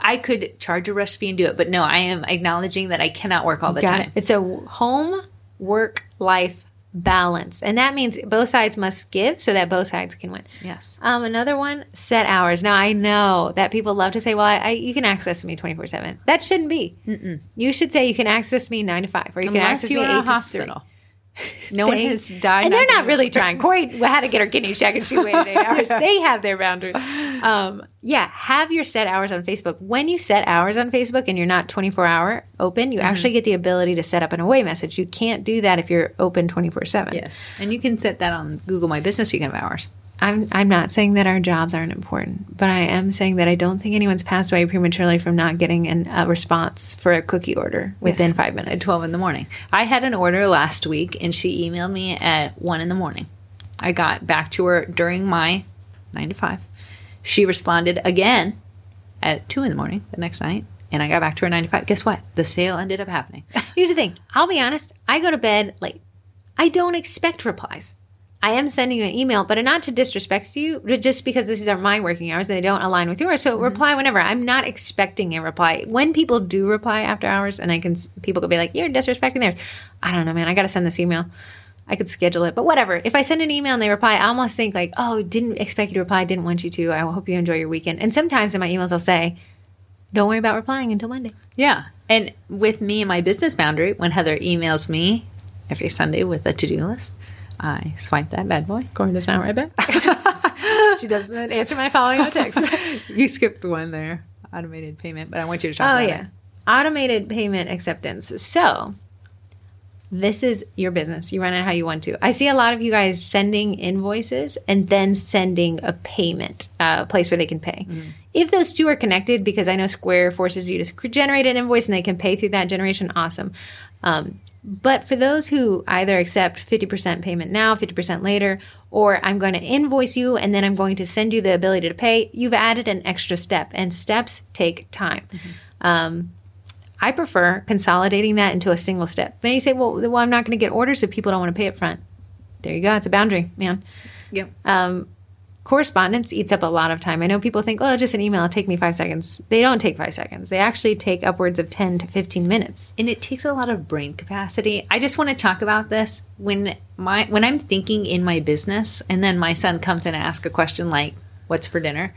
I could charge a recipe and do it, but no, I am acknowledging that I cannot work all the Got time. it. It's a home work life balance, and that means both sides must give so that both sides can win. Yes. Um, another one, set hours. Now I know that people love to say, "Well, I, I you can access me twenty four 7 That shouldn't be. You should say you can access me nine to five, or you can access you're me in eight a to three. hospital. No one They- has died. and they're not really trying. Corey had to get her kidneys checked, and she waited eight hours. They have their boundaries. Um, yeah, have your set hours on Facebook. When you set hours on Facebook and you're not 24 hour open, you Mm-hmm. actually get the ability to set up an away message. You can't do that if you're open 24 seven. Yes, and you can set that on Google My Business. You can have hours. I'm I'm not saying that our jobs aren't important, but I am saying that I don't think anyone's passed away prematurely from not getting an, a response for a cookie order within Yes. five At minutes. twelve in the morning. I had an order last week, and she emailed me at one in the morning. I got back to her during my nine to five. She responded again at two in the morning the next night, and I got back to her nine to five. Guess what? The sale ended up happening. Here's the thing. I'll be honest. I go to bed late. I don't expect replies. I am sending you an email, but not to disrespect you, but just because these are my working hours and they don't align with yours. So mm-hmm. reply whenever. I'm not expecting a reply. When people do reply after hours, and I can people could be like, "You're disrespecting theirs." I don't know, man. I got to send this email. I could schedule it, but whatever. If I send an email and they reply, I almost think like, "Oh, didn't expect you to reply. Didn't want you to. I hope you enjoy your weekend." And sometimes in my emails, I'll say, "Don't worry about replying until Monday." Yeah. And with me and my business boundary, when Heather emails me every Sunday with a to do list, I swipe that bad boy. Going to sound right back. she doesn't answer my following up text. You skipped one there automated payment, but I want you to talk Oh about yeah, it. automated payment acceptance. So this is your business. You run it how you want to. I see a lot of you guys sending invoices and then sending a payment, uh, place where they can pay. If those two are connected, because I know Square forces you to generate an invoice and they can pay through that generation, awesome. Um, but for those who either accept 50% payment now, 50% later, or I'm going to invoice you and then I'm going to send you the ability to pay, you've added an extra step, and steps take time. Um, I prefer consolidating that into a single step. Then you say, well, well I'm not going to get orders if people don't want to pay up front. There you go. It's a boundary, man. Yep. Um, correspondence eats up a lot of time. I know people think, oh, just an email, it'll take me five seconds. They don't take five seconds. They actually take upwards of 10 to 15 minutes. and it takes a lot of brain capacity. I just want to talk about this when my when I'm thinking in my business and then my son comes and asks a question like what's for dinner?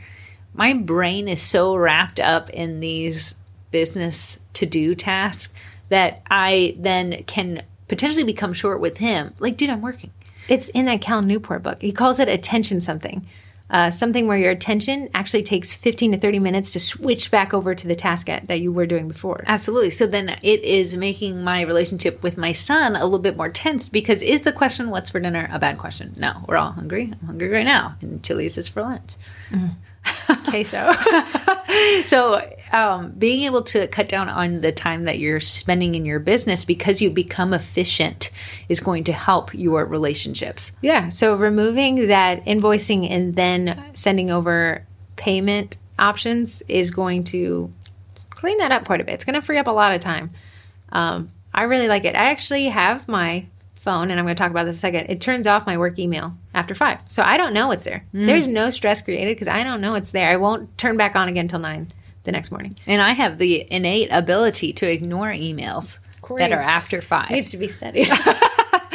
My brain is so wrapped up in these business to-do tasks that I then can potentially become short with him. Like, dude, I'm working. It's in that Cal Newport book. He calls it attention something. Uh, something where your attention actually takes 15 to 30 minutes to switch back over to the task at, that you were doing before. Absolutely. So then it is making my relationship with my son a little bit more tense because is the question, what's for dinner, a bad question? No, we're all hungry. I'm hungry right now. And Chili's is for lunch. Queso. So um, being able to cut down on the time that you're spending in your business because you become efficient is going to help your relationships. Yeah. So removing that invoicing and then sending over payment options is going to clean that up quite a bit. It's going to free up a lot of time. Um, I really like it. I actually have my phone, and I'm going to talk about this in a second. It turns off my work email after five. So I don't know it's there. There's no stress created because I don't know it's there. I won't turn back on again until nine the next morning. And I have the innate ability to ignore emails that are after five. needs to be studied.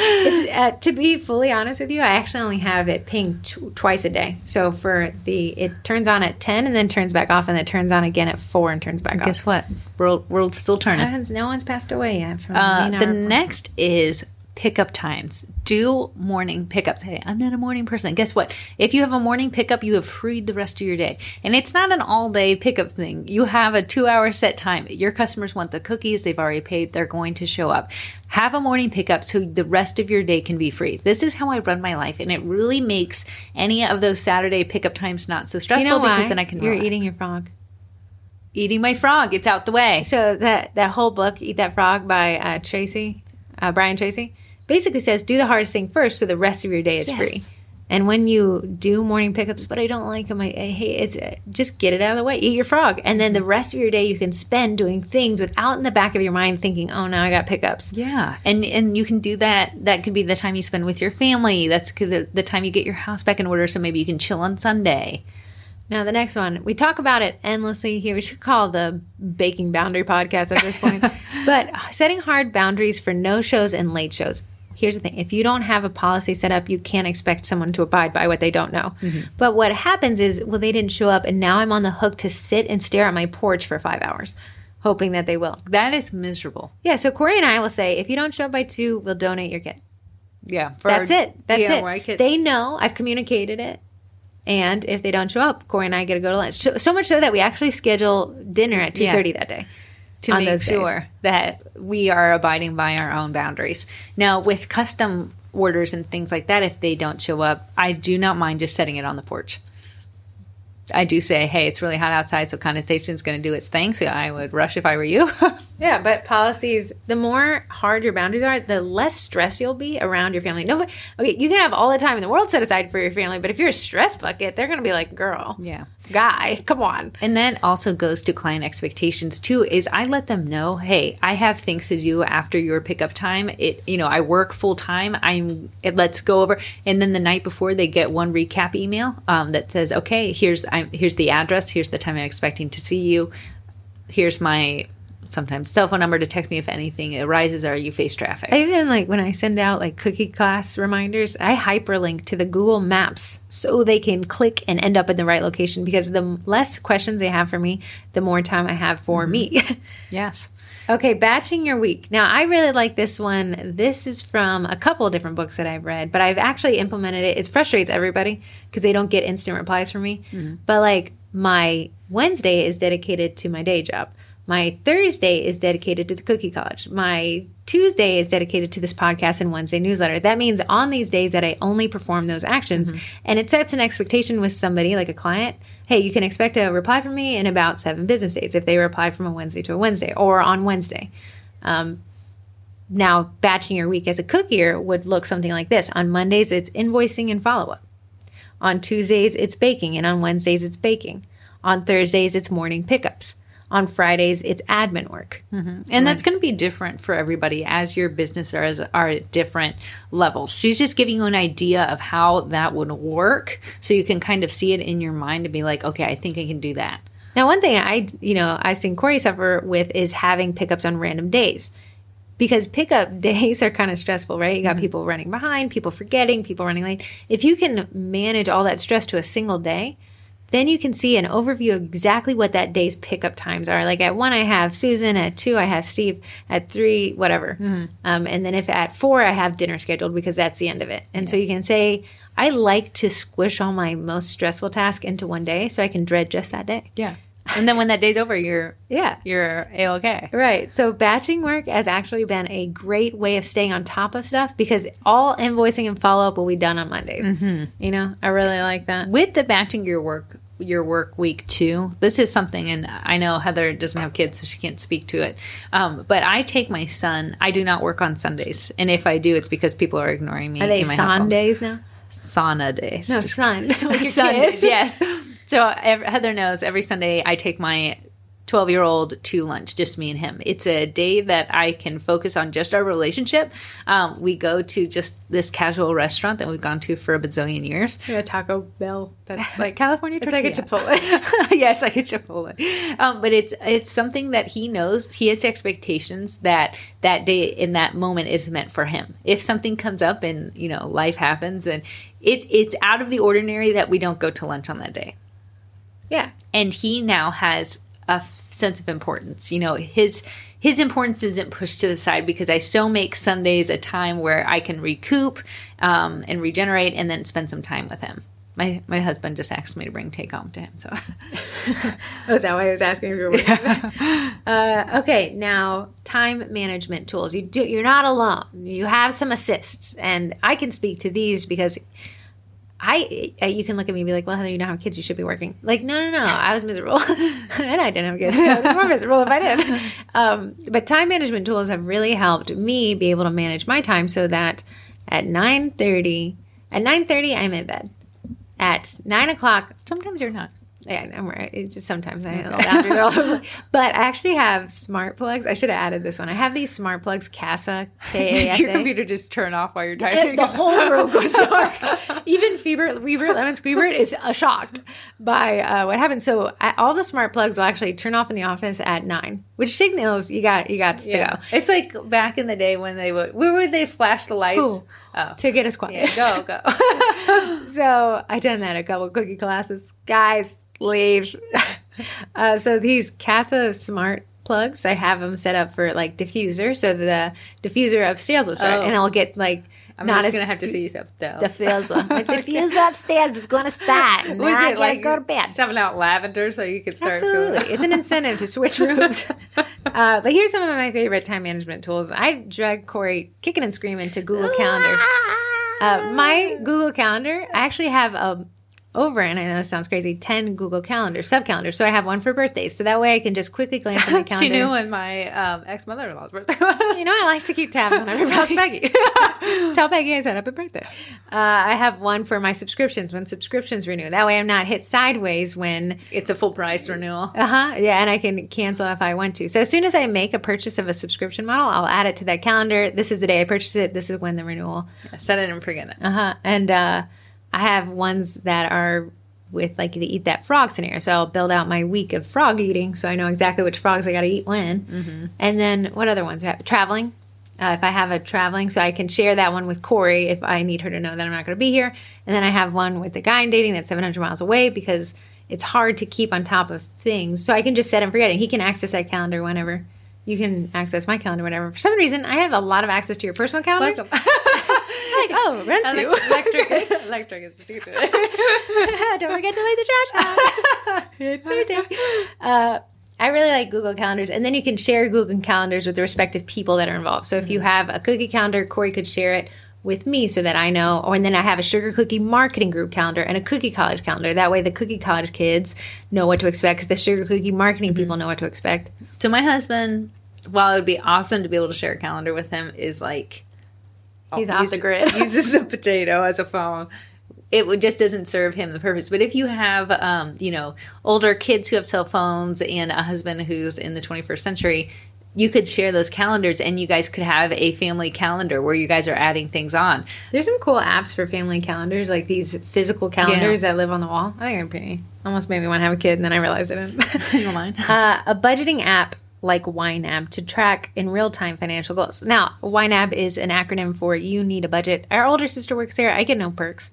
it's uh, to be fully honest with you, I actually only have it pinged tw- twice a day. So for the it turns on at ten and then turns back off, and then turns on again at four and turns back Guess off. Guess what? World world's still turning. No one's passed away yet. From Uh, the next is pickup times. Do morning pickups. Hey, I'm not a morning person. Guess what? If you have a morning pickup, you have freed the rest of your day. And it's not an all day pickup thing. You have a two hour set time. Your customers want the cookies, they've already paid, they're going to show up. Have a morning pickup so the rest of your day can be free. This is how I run my life, and it really makes any of those Saturday pickup times not so stressful you know why? because then I can You're relax. eating your frog. eating my frog. It's out the way. So that that whole book, Eat That Frog by uh, Tracy, uh, Brian Tracy, basically says do the hardest thing first, so the rest of your day is Yes. free. And when you do morning pickups, but I don't like them, I, I hate it's uh, just get it out of the way, eat your frog, and then the rest of your day you can spend doing things without in the back of your mind thinking, oh, now I got pickups. Yeah, and and you can do that. That could be the time you spend with your family. That's the, the time you get your house back in order, so maybe you can chill on Sunday. Now the next one, we talk about it endlessly here. We should call the baking boundary podcast at this point. but setting hard boundaries for no shows and late shows. Here's the thing: if you don't have a policy set up, you can't expect someone to abide by what they don't know. Mm-hmm. But what happens is, well, they didn't show up, and now I'm on the hook to sit and stare at my porch for five hours, hoping that they will. That is miserable. Yeah. So Corey and I will say, if you don't show up by two, we'll donate your kit. Yeah, That's it. That's DIY it. kits. They know I've communicated it. And if they don't show up, Corey and I get to go to lunch. So, so much so that we actually schedule dinner at two thirty that day. To on make those days. sure that we are abiding by our own boundaries. Now, with custom orders and things like that, if they don't show up, I do not mind just setting it on the porch. I do say, hey, it's really hot outside, so connotation is going to do its thing. So I would rush if I were you. Yeah, but policies, the more hard your boundaries are, the less stress you'll be around your family. No, okay, you can have all the time in the world set aside for your family, but if you're a stress bucket, they're going to be like, girl, Yeah. Guy, come on. And that also goes to client expectations too. Is I let them know, hey, I have things to do after your pickup time. It, you know, I work full time. I'm. It, let's go over. And then the night before, they get one recap email um, that says, okay, here's I'm, here's the address. Here's the time I'm expecting to see you. Here's my sometimes cell phone number to text me if anything arises or you face traffic. I even like when I send out like cookie class reminders, I hyperlink to the Google Maps so they can click and end up in the right location because the less questions they have for me, the more time I have for mm-hmm. me. yes. Okay, batching your week. Now, I really like this one. This is from a couple of different books that I've read, but I've actually implemented it. It frustrates everybody because they don't get instant replies from me. Mm-hmm. But like my Wednesday is dedicated to my day job. My Thursday is dedicated to the Cookie College. My Tuesday is dedicated to this podcast and Wednesday newsletter. That means on these days that I only perform those actions, and it sets an expectation with somebody like a client. Hey, you can expect a reply from me in about seven business days if they reply from a Wednesday to a Wednesday or on Wednesday. Um, now, batching your week as a cookier would look something like this. On Mondays, it's invoicing and follow up. On Tuesdays, it's baking, and on Wednesdays, it's baking. On Thursdays, it's morning pickups. On Fridays, it's admin work. Mm-hmm. And that's going to be different for everybody as your business are, are at different levels. She's just giving you an idea of how that would work so you can kind of see it in your mind and be like, okay, I think I can do that. Now, one thing I, you know, I've seen Corey suffer with is having pickups on random days. Because pickup days are kind of stressful, right? You got mm-hmm. people running behind, people forgetting, people running late. If you can manage all that stress to a single day, then you can see an overview of exactly what that day's pickup times are. Like at one, I have Susan. At two, I have Steve. At three, whatever. Um, and then if at four, I have dinner scheduled because that's the end of it. And so you can say, I like to squish all my most stressful tasks into one day so I can dread just that day. Yeah. And then when that day's over, you're Yeah. you're a okay. Right. So batching work has actually been a great way of staying on top of stuff because all invoicing and follow up will be done on Mondays. You know, I really like that. With the batching your work your work week too. This is something, and I know Heather doesn't have kids, so she can't speak to it. Um, but I take my son. I do not work on Sundays, and if I do, it's because people are ignoring me. Are they in my household. Sundays now? Sauna days. No, sun. like Sundays, yes. So Heather knows every Sunday I take my 12 year old to lunch, just me and him. It's a day that I can focus on just our relationship. Um, we go to just this casual restaurant that we've gone to for a bazillion years. Yeah, Taco Bell. That's like California It's like a. Chipotle. yeah, it's like a Chipotle. Um, but it's it's something that he knows. He has expectations that that day in that moment is meant for him. If something comes up and you know life happens and it it's out of the ordinary that we don't go to lunch on that day. Yeah. And he now has a f- sense of importance. You know his. His importance isn't pushed to the side because I so make Sundays a time where I can recoup um, and regenerate and then spend some time with him. My, my husband just asked me to bring take home to him. So Oh, is that why I was asking if you were working? uh, okay, now time management tools. You do. You're not alone. You have some assists, and I can speak to these because I. You can look at me and be like, "Well, Heather, you don't have kids. You should be working." Like, no, no, no. I was miserable, and I didn't have kids. I was more miserable if I did. Um, but time management tools have really helped me be able to manage my time so that at nine thirty, at nine thirty, I'm in bed. At nine o'clock, sometimes you're not. Yeah, I'm right. It's just sometimes I the boundaries are all over. But I actually have smart plugs. I should have added this one. I have these smart plugs, Kasa, K A S Your A. computer just turn off while you're typing. The whole room goes dark. Even Fever, Weaver, Lemon Squeebert is uh, shocked by uh, what happened. So I, all the smart plugs will actually turn off in the office at nine, which signals you got you got to go It's like back in the day when they would where would they flash the lights? School. Oh. to get us quiet. Go, go. So I done that a couple cookie classes. Guys, leave. uh, so these Kasa smart plugs, I have them set up for like diffuser, so the diffuser upstairs will start, Oh. and I'll get like I'm not just gonna have to see you up down. diffuser. The diffuser upstairs is going to start, and now I gotta like go to bed. Shoving out lavender so you could start Absolutely. feeling It's an incentive to switch rooms. Uh, but here's some of my favorite time management tools. I've dragged Corey kicking and screaming to Google Calendar. Uh, my Google Calendar, I actually have a, over, and I know this sounds crazy, 10 Google Calendar, sub calendars. So I have one for birthdays. So that way I can just quickly glance at my calendar. she knew when my um, ex mother in law's birthday was. You know, I like to keep tabs on everybody. Peggy. Tell Peggy I said happy birthday. Uh, I have one for my subscriptions when subscriptions renew. That way I'm not hit sideways when it's a full price renewal. Uh huh. Yeah, and I can cancel if I want to. So as soon as I make a purchase of a subscription model, I'll add it to that calendar. This is the day I purchased it. This is when the renewal. Yeah, set it and forget it. Uh huh. And uh, I have ones that are with like the eat that frog scenario. So I'll build out my week of frog eating, so I know exactly which frogs I got to eat when. Mm-hmm. And then what other ones? Traveling. Uh, if I have a traveling, so I can share that one with Corey if I need her to know that I'm not going to be here. And then I have one with the guy I'm dating that's 700 miles away because it's hard to keep on top of things. So I can just set and forget it. He can access that calendar whenever. You can access my calendar whenever. For some reason, I have a lot of access to your personal calendar. Like, oh, runs to electric electric. Don't forget to leave the trash out. it's day. Uh, I really like Google Calendars, and then you can share Google Calendars with the respective people that are involved. So if mm-hmm. you have a cookie calendar, Corey could share it with me so that I know, or and then I have a sugar cookie marketing group calendar and a cookie college calendar. That way, the cookie college kids know what to expect. The sugar cookie marketing mm-hmm. people know what to expect. So my husband, while it would be awesome to be able to share a calendar with him, is like he's off the grid. uses a potato as a phone. It just doesn't serve him the purpose. But if you have, um, you know, older kids who have cell phones and a husband who's in the 21st century, you could share those calendars and you guys could have a family calendar where you guys are adding things on. There's some cool apps for family calendars, like these physical calendars yeah. that live on the wall. I think they're pretty. Almost made me want to have a kid, and then I realized I didn't. you don't mind. Uh, a budgeting app like YNAB to track in real time financial goals. Now, YNAB is an acronym for You Need a Budget. Our older sister works there. I get no perks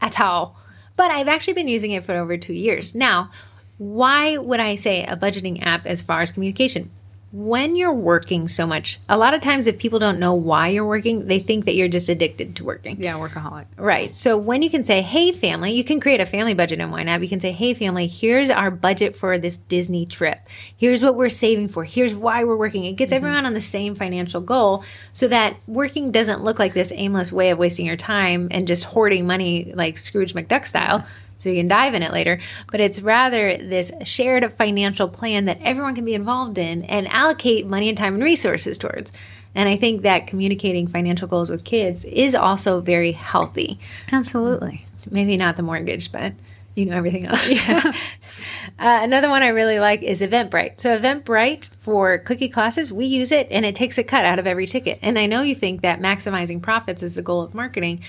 at all. But I've actually been using it for over two years. Now, why would I say a budgeting app as far as communication? When you're working so much, a lot of times if people don't know why you're working, they think that you're just addicted to working. Yeah, workaholic. Right. So when you can say, hey, family, you can create a family budget in YNAB. You can say, hey, family, here's our budget for this Disney trip. Here's what we're saving for. Here's why we're working. It gets mm-hmm. everyone on the same financial goal so that working doesn't look like this aimless way of wasting your time and just hoarding money like Scrooge McDuck style. Yeah so you can dive in it later. But it's rather this shared financial plan that everyone can be involved in and allocate money and time and resources towards. And I think that communicating financial goals with kids is also very healthy. Absolutely. Maybe not the mortgage, but you know everything else. Yeah. uh, another one I really like is Eventbrite. So Eventbrite for cookie classes, we use it and it takes a cut out of every ticket. And I know you think that maximizing profits is the goal of marketing,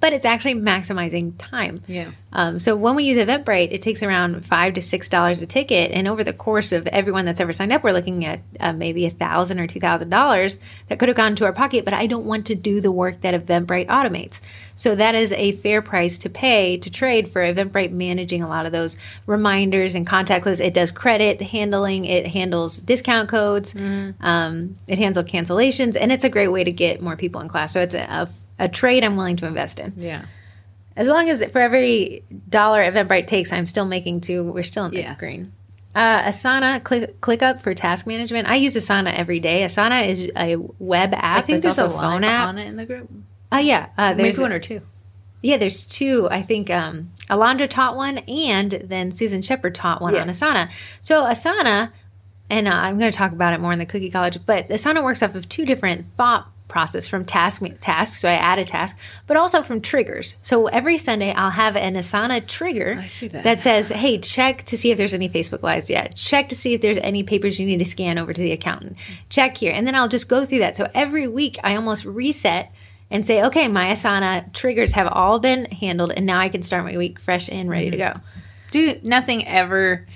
but it's actually maximizing time. Yeah. Um, so when we use Eventbrite, it takes around five to six dollars a ticket, and over the course of everyone that's ever signed up, we're looking at uh, maybe a thousand or two thousand dollars that could have gone to our pocket. But I don't want to do the work that Eventbrite automates. So that is a fair price to pay to trade for Eventbrite managing a lot of those reminders and contact lists. It does credit handling, it handles discount codes, mm-hmm. um, it handles cancellations, and it's a great way to get more people in class. So it's a, a a trade I'm willing to invest in. Yeah. As long as for every dollar Eventbrite takes, I'm still making two. We're still in the yes. green. Uh, Asana, click, ClickUp for task management. I use Asana every day. Asana is a web app. I think there's also a phone app on it in the group. Oh uh, yeah, uh, there's maybe one or two. Yeah, there's two. I think um, Alondra taught one, and then Susan Shepard taught one yes. on Asana. So Asana, and uh, I'm going to talk about it more in the Cookie College, but Asana works off of two different thought process from task task so i add a task but also from triggers. So every sunday i'll have an asana trigger I see that. that says hey check to see if there's any facebook lives yet. Check to see if there's any papers you need to scan over to the accountant. Check here. And then i'll just go through that. So every week i almost reset and say okay my asana triggers have all been handled and now i can start my week fresh and ready to mm-hmm. go. Do nothing ever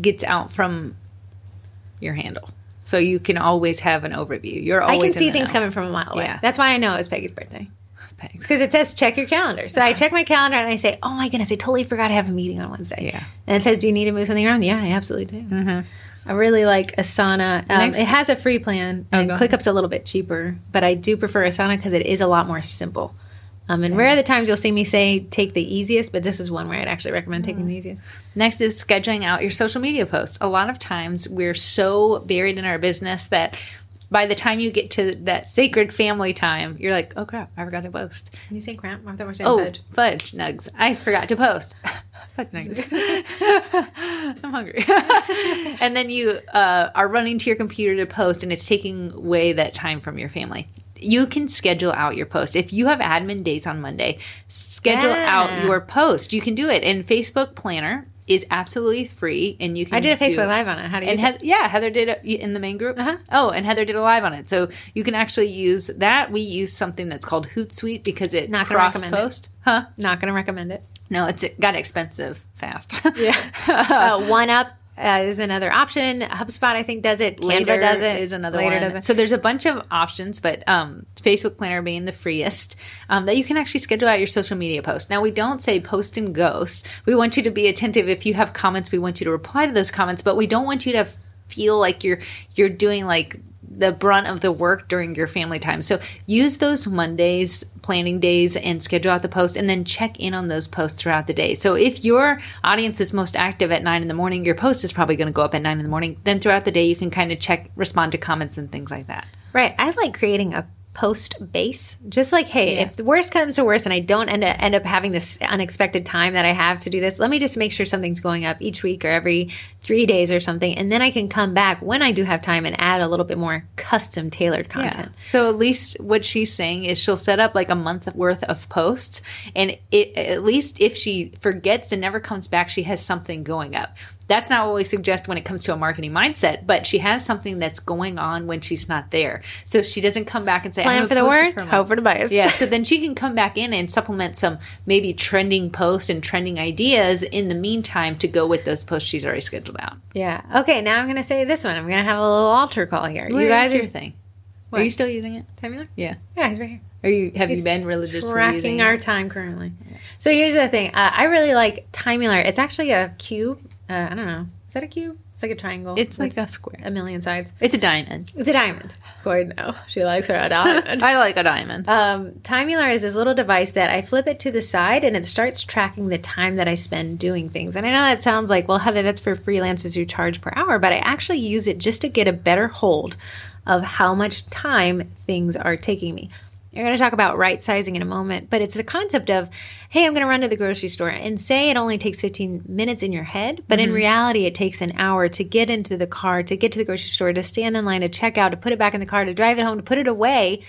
gets out from your handle so you can always have an overview. You're always I can see things know. coming from a mile away. Yeah. That's why I know it was Peggy's birthday. Thanks. Because it says check your calendar. So I check my calendar and I say, oh my goodness, I totally forgot to have a meeting on Wednesday. Yeah. And it says, do you need to move something around? Yeah, I absolutely do. Mm-hmm. I really like Asana. Um, it has a free plan, oh, and ClickUp's a little bit cheaper, but I do prefer Asana because it is a lot more simple. Um, and rare are the times you'll see me say take the easiest, but this is one where I'd actually recommend taking the easiest. Next is scheduling out your social media posts. A lot of times we're so buried in our business that by the time you get to that sacred family time, you're like, oh crap, I forgot to post. Can you say crap? I thought we were saying Oh, fudge. fudge nugs. I forgot to post. fudge nugs. I'm hungry. and then you uh, are running to your computer to post, and it's taking away that time from your family. You can schedule out your post. If you have admin days on Monday, schedule Yeah. out your post. You can do it. And Facebook Planner is absolutely free, and you can. I did a Facebook. Live on it. How do you And use it? Heath- yeah, Heather did it in the main group. Uh-huh. Oh, and Heather did a live on it. So you can actually use that. We use something that's called Hootsuite because it Not gonna cross recommend it. post. Huh? Not going to recommend it. No, it's it got expensive fast. uh, OneUp uh, is another option. HubSpot, I think, does it. Later Canva does it. is another Later one. does it. So there's a bunch of options, but um, Facebook Planner being the freest, um, that you can actually schedule out your social media posts. Now we don't say post and ghost. We want you to be attentive. If you have comments, we want you to reply to those comments, but we don't want you to feel like you're you're doing like the brunt of the work during your family time. So use those Mondays, planning days, and schedule out the post, and then check in on those posts throughout the day. So if your audience is most active at nine in the morning, your post is probably going to go up at nine in the morning. Then throughout the day, you can kind of check, respond to comments and things like that. Right. I like creating a post base. Just like, hey, Yeah. if the worst comes to worst and I don't end up, end up having this unexpected time that I have to do this, let me just make sure something's going up each week or every three days or something. And then I can come back when I do have time and add a little bit more custom tailored content. So at least what she's saying is she'll set up like a month worth of posts, and it at least if she forgets and never comes back, she has something going up. That's not what we suggest when it comes to a marketing mindset, but she has something that's going on when she's not there. So if she doesn't come back and say, Plan for the worst, hope for the best. Yeah, so then she can come back in and supplement some maybe trending posts and trending ideas in the meantime to go with those posts she's already scheduled out. Yeah. Okay. Now I'm going to say this one. I'm going to have a little altar call here. Where you guys are your thing? Are you still using it? Timeular? Yeah. Yeah, he's right here. Are you have He's you been religiously tracking our it? time currently. So here's the thing. Uh, I really like Timeular. It's actually a cube. Uh, I don't know. Is that a cube? It's like a triangle. It's like a square. A million sides. It's a diamond. It's a diamond. Gordon, no. She likes her a diamond. I like a diamond. Um, Timeular is this little device that I flip it to the side and it starts tracking the time that I spend doing things. And I know that sounds like, well, Heather, that's for freelancers who charge per hour, but I actually use it just to get a better hold of how much time things are taking me. You're going to talk about right sizing in a moment, but it's the concept of, hey, I'm going to run to the grocery store and say it only takes 15 minutes in your head, but in mm-hmm. reality, it takes an hour to get into the car, to get to the grocery store, to stand in line, to check out, to put it back in the car, to drive it home, to put it away.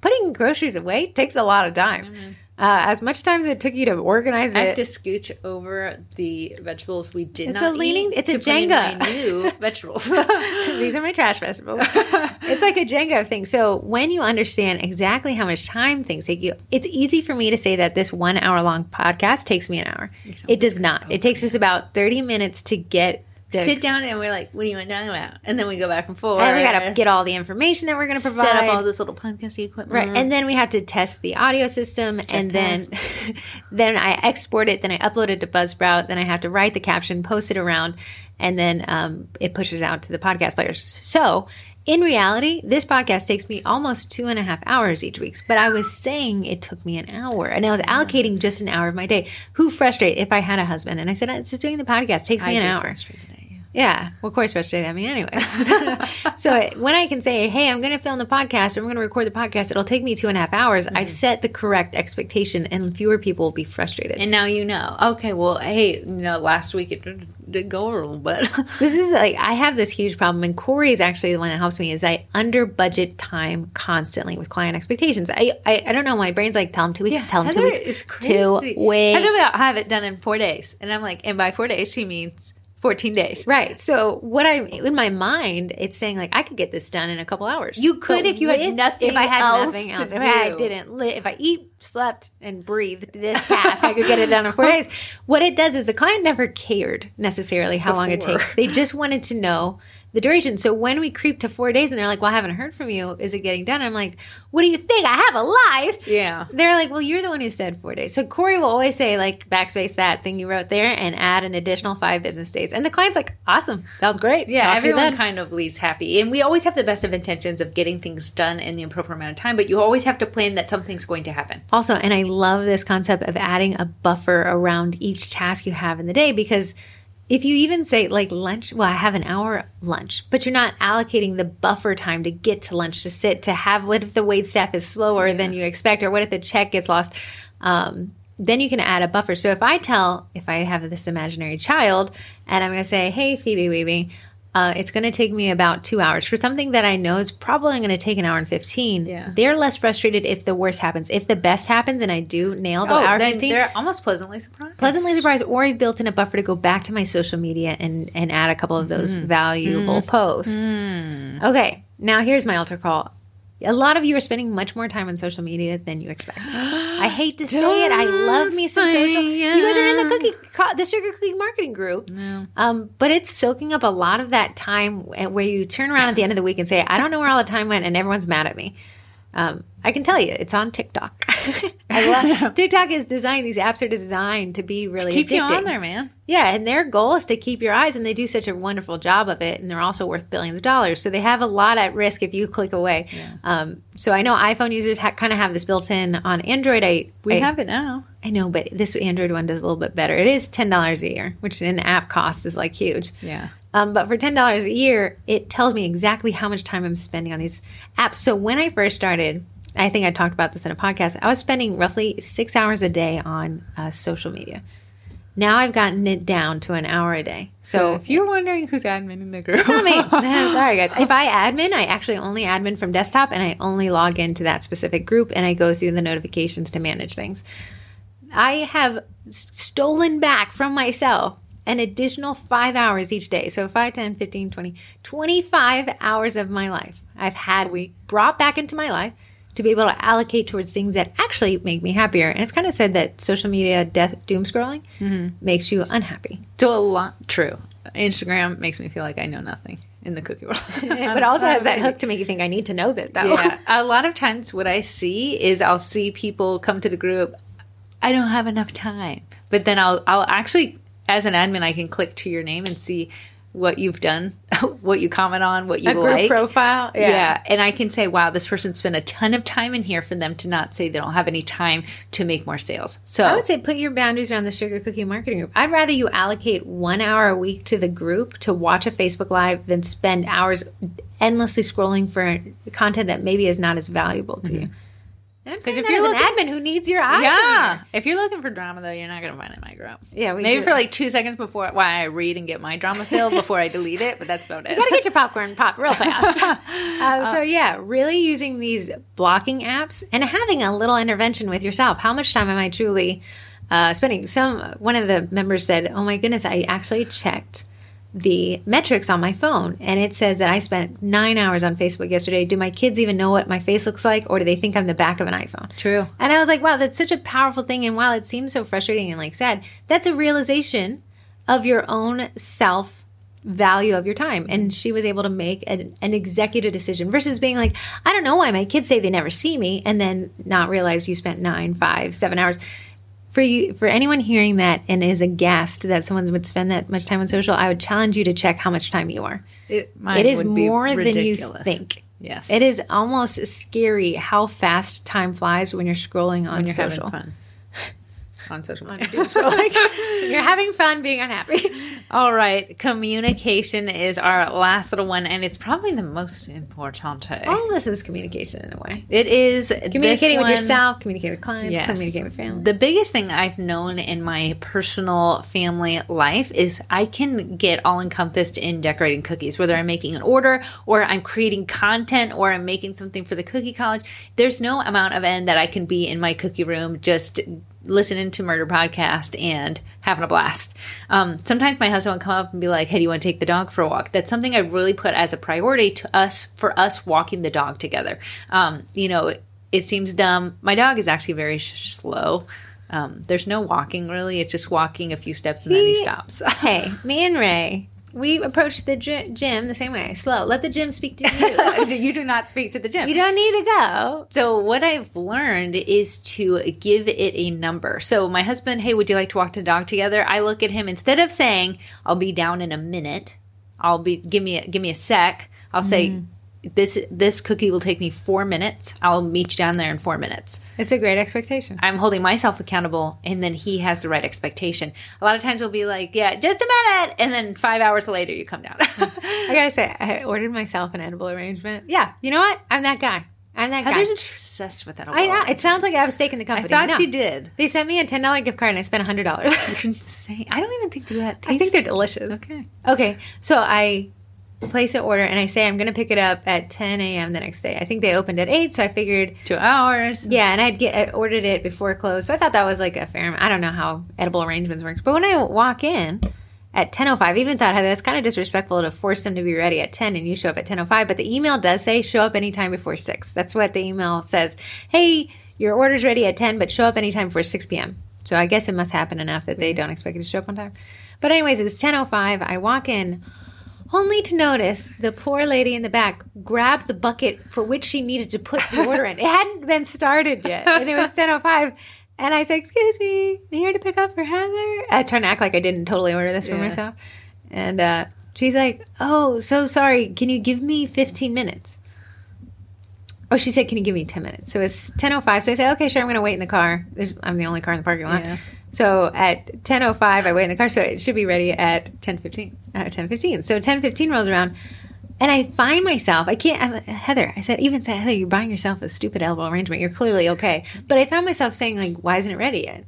Putting groceries away takes a lot of time. Mm-hmm. Uh, as much time as it took you to organize it. I have to scooch over the vegetables we did It's not a leaning- eat it's a to put in Jenga. my new vegetables. these are my trash vegetables. it's like a Jenga thing. So when you understand exactly how much time things take you, it's easy for me to say that this one hour long podcast takes me an hour. It does not. It takes us about 30 minutes to get the Sit down and we're like, "What do you want to talk about?" And then we go back and forth. And we got to get all the information that we're going to provide. set up all this little podcasty equipment. Right, and then we have to test the audio system, and then then I export it, then I upload it to Buzzsprout, then I have to write the caption, post it around, and then um, it pushes out to the podcast players. So in reality, this podcast takes me almost two and a half hours each week. But I was saying it took me an hour, and I was allocating just an hour of my day. Who frustrate if I had a husband? And I said, it's just doing the podcast takes me I an hour. frustrated. Yeah, well, of course, frustrated at me anyway. so it- when I can say, "Hey, I'm going to film the podcast, or I'm going to record the podcast," it'll take me two and a half hours. I've mm-hmm. set the correct expectation, and fewer people will be frustrated. And now you know. Okay, well, hey, you know, last week it did, did go a little bit. this is like I have this huge problem, and Corey is actually the one that helps me. Is I under budget time constantly with client expectations. I I, I don't know. My brain's like, tell them two weeks, tell them two weeks, is crazy. two weeks. Heather will have it done in four days, and I'm like, and by four days she means fourteen days. Right. So what I'm in my mind, it's saying like I could get this done in a couple hours. You could But if you had nothing If I had else nothing else, if I didn't li- if I eat, slept, and breathed this task, I could get it done in four days. What it does is the client never cared necessarily how long it Before. takes. They just wanted to know the duration. So when we creep to four days and they're like, "Well, I haven't heard from you. Is it getting done?" I'm like, "What do you think? I have a life." Yeah. They're like, well, you're the one who said four days. So Corey will always say, like, backspace that thing you wrote there and add an additional five business days. And the client's like, awesome. Sounds great. Yeah, Talk everyone kind of leaves happy. And we always have the best of intentions of getting things done in the appropriate amount of time, but you always have to plan that something's going to happen. Also, and I love this concept of adding a buffer around each task you have in the day because if you even say like lunch, well, I have an hour lunch, but you're not allocating the buffer time to get to lunch, to sit, to have what if the wait staff is slower than you expect, or what if the check gets lost? Um, then you can add a buffer. So if I tell, if I have this imaginary child and I'm going to say, hey, Phoebe Weeby, uh, it's going to take me about two hours for something that I know is probably going to take an hour and 15. Yeah. They're less frustrated if the worst happens. If the best happens and I do nail the Oh, hour then 15, they're almost pleasantly surprised. pleasantly surprised or I've built in a buffer to go back to my social media and and add a couple of those Mm-hmm. valuable posts. Okay, now here's my altar call. A lot of you are spending much more time on social media than you expect. I hate to say it. I love me some social. You guys are in the cookie, co- the sugar cookie marketing group. Um, but it's soaking up a lot of that time where you turn around at the end of the week and say, "I don't know where all the time went," and everyone's mad at me. Um, I can tell you, it's on TikTok. I love TikTok is designed. These apps are designed to be really Keep you on there, man. Yeah, and their goal is to keep your eyes, and they do such a wonderful job of it, and they're also worth billions of dollars. So they have a lot at risk if you click away. Um, so I know iPhone users ha- kind of have this built in on Android. I We I, have it now. I know, but this Android one does a little bit better. It is ten dollars a year, which in app cost is like huge. Yeah. Um, but for ten dollars a year, it tells me exactly how much time I'm spending on these apps. So when I first started, I think I talked about this in a podcast. I was spending roughly six hours a day on uh, social media. Now I've gotten it down to an hour a day. So So if you're wondering who's admin in the group, it's not me. No, sorry, guys. If I admin, I actually only admin from desktop, and I only log into that specific group, and I go through the notifications to manage things. I have stolen back from myself an additional five hours each day. So 5, 10, 15, 20, 25 hours of my life I've had we brought back into my life to be able to allocate towards things that actually make me happier. And it's kind of said that social media death doom scrolling mm-hmm. makes you unhappy. so a lot true. Instagram makes me feel like I know nothing in the cookie world. but also has that hook to make you think I need to know this though. yeah. A lot of times, what I see is I'll see people come to the group. I don't have enough time, but then I'll I'll actually, as an admin, I can click to your name and see what you've done, what you comment on, what you A like. profile. Yeah. and I can say, wow, this person spent a ton of time in here for them to not say they don't have any time to make more sales. So I would say put your boundaries around the sugar cookie marketing group. I'd rather you allocate one hour a week to the group to watch a Facebook Live than spend hours endlessly scrolling for content that maybe is not as valuable to mm-hmm. you. And if you're looking- an admin who needs your eyes. Yeah. If you're looking for drama, though, you're not going to find it in my group. Yeah, we Maybe do- for like two seconds before why I read and get my drama fill before I delete it, but that's about it. You gotta get your popcorn pop real fast. uh, so yeah, really using these blocking apps and having a little intervention with yourself. How much time am I truly uh, spending? Some one of the members said, "Oh my goodness, I actually checked." The metrics on my phone and it says that I spent nine hours on Facebook yesterday. Do my kids even know what my face looks like or do they think I'm the back of an iPhone? True. And I was like, wow, that's such a powerful thing. And while it seems so frustrating and like sad, that's a realization of your own self value of your time. And she was able to make an, an executive decision versus being like, I don't know why my kids say they never see me and then not realize you spent nine, five, seven hours. For you, for anyone hearing that and is aghast that someone would spend that much time on social, I would challenge you to check how much time you are. It, It is more than you think. Yes. It is almost scary how fast time flies when you're scrolling on when you're social. fun on social media. you're having fun being unhappy. All right, communication is our last little one, and it's probably the most important. All this is communication in a way. It is Communicating with yourself, communicating with clients, Yes. communicating with family. The biggest thing I've known in my personal family life is I can get all encompassed in decorating cookies, whether I'm making an order or I'm creating content or I'm making something for the cookie college. There's no amount of end that I can be in my cookie room just listening to murder podcast and having a blast. Um, sometimes my husband would come up and be like, "Hey, do you want to take the dog for a walk?" That's something I really put as a priority to us for us walking the dog together. Um, you know, it seems dumb. My dog is actually very sh- slow. Um, there's no walking really. It's just walking a few steps and then he He- stops. hey, me and Ray, we approach the gym the same way. Slow. Let the gym speak to you. you do not speak to the gym. you don't need to go. So what I've learned is to give it a number. So my husband, hey, would you like to walk the dog together? I look at him instead of saying, "I'll be down in a minute." I'll be give me a, give me a sec. I'll say, mm. This this cookie will take me four minutes. I'll meet you down there in four minutes. It's a great expectation. I'm holding myself accountable, and then he has the right expectation. A lot of times we'll be like, "Yeah, just a minute," and then five hours later you come down. I gotta say, I ordered myself an edible arrangement. Yeah, you know what? I'm that guy. I'm that guy. Heather's obsessed with that. I know. It sounds like I have a stake in the company. I thought No. she did. They sent me a ten dollar gift card and I spent hundred dollars. Insane. I don't even think they're that. I think they're delicious. okay. Okay, so I place an order and I say I'm going to pick it up at 10 a.m. the next day. I think they opened at 8, so I figured, Two hours. yeah, and I'd get I ordered it before close. So I thought that was like a fair amount. I don't know how edible arrangements work. But when I walk in at 10.05, I even thought, hey, that's kind of disrespectful to force them to be ready at 10 and you show up at 10.05. But the email does say show up anytime before 6. That's what the email says. Hey, your order's ready at 10, but show up anytime before 6 p.m. So I guess it must happen enough that they don't expect you to show up on time. But anyways, it's 10.05. I walk in only to notice the poor lady in the back grabbed the bucket for which she needed to put the order in. It hadn't been started yet, and it was 10.05. And I said, excuse me, I'm here to pick up for Heather. I trying to act like I didn't totally order this for Yeah. myself. And uh, she's like, oh, so sorry. Can you give me 15 minutes? Oh, she said, "Can you give me ten minutes?" So it's ten oh five. So I said, "Okay, sure. I'm going to wait in the car." There's, I'm the only car in the parking lot. Yeah. So at ten oh five, I wait in the car. So it should be ready at Ten fifteen. uh, ten fifteen. So ten fifteen rolls around, and I find myself. I can't. I'm, Heather, I said, even said, Heather, you're buying yourself a stupid elbow arrangement. You're clearly okay. But I found myself saying, like, why isn't it ready yet?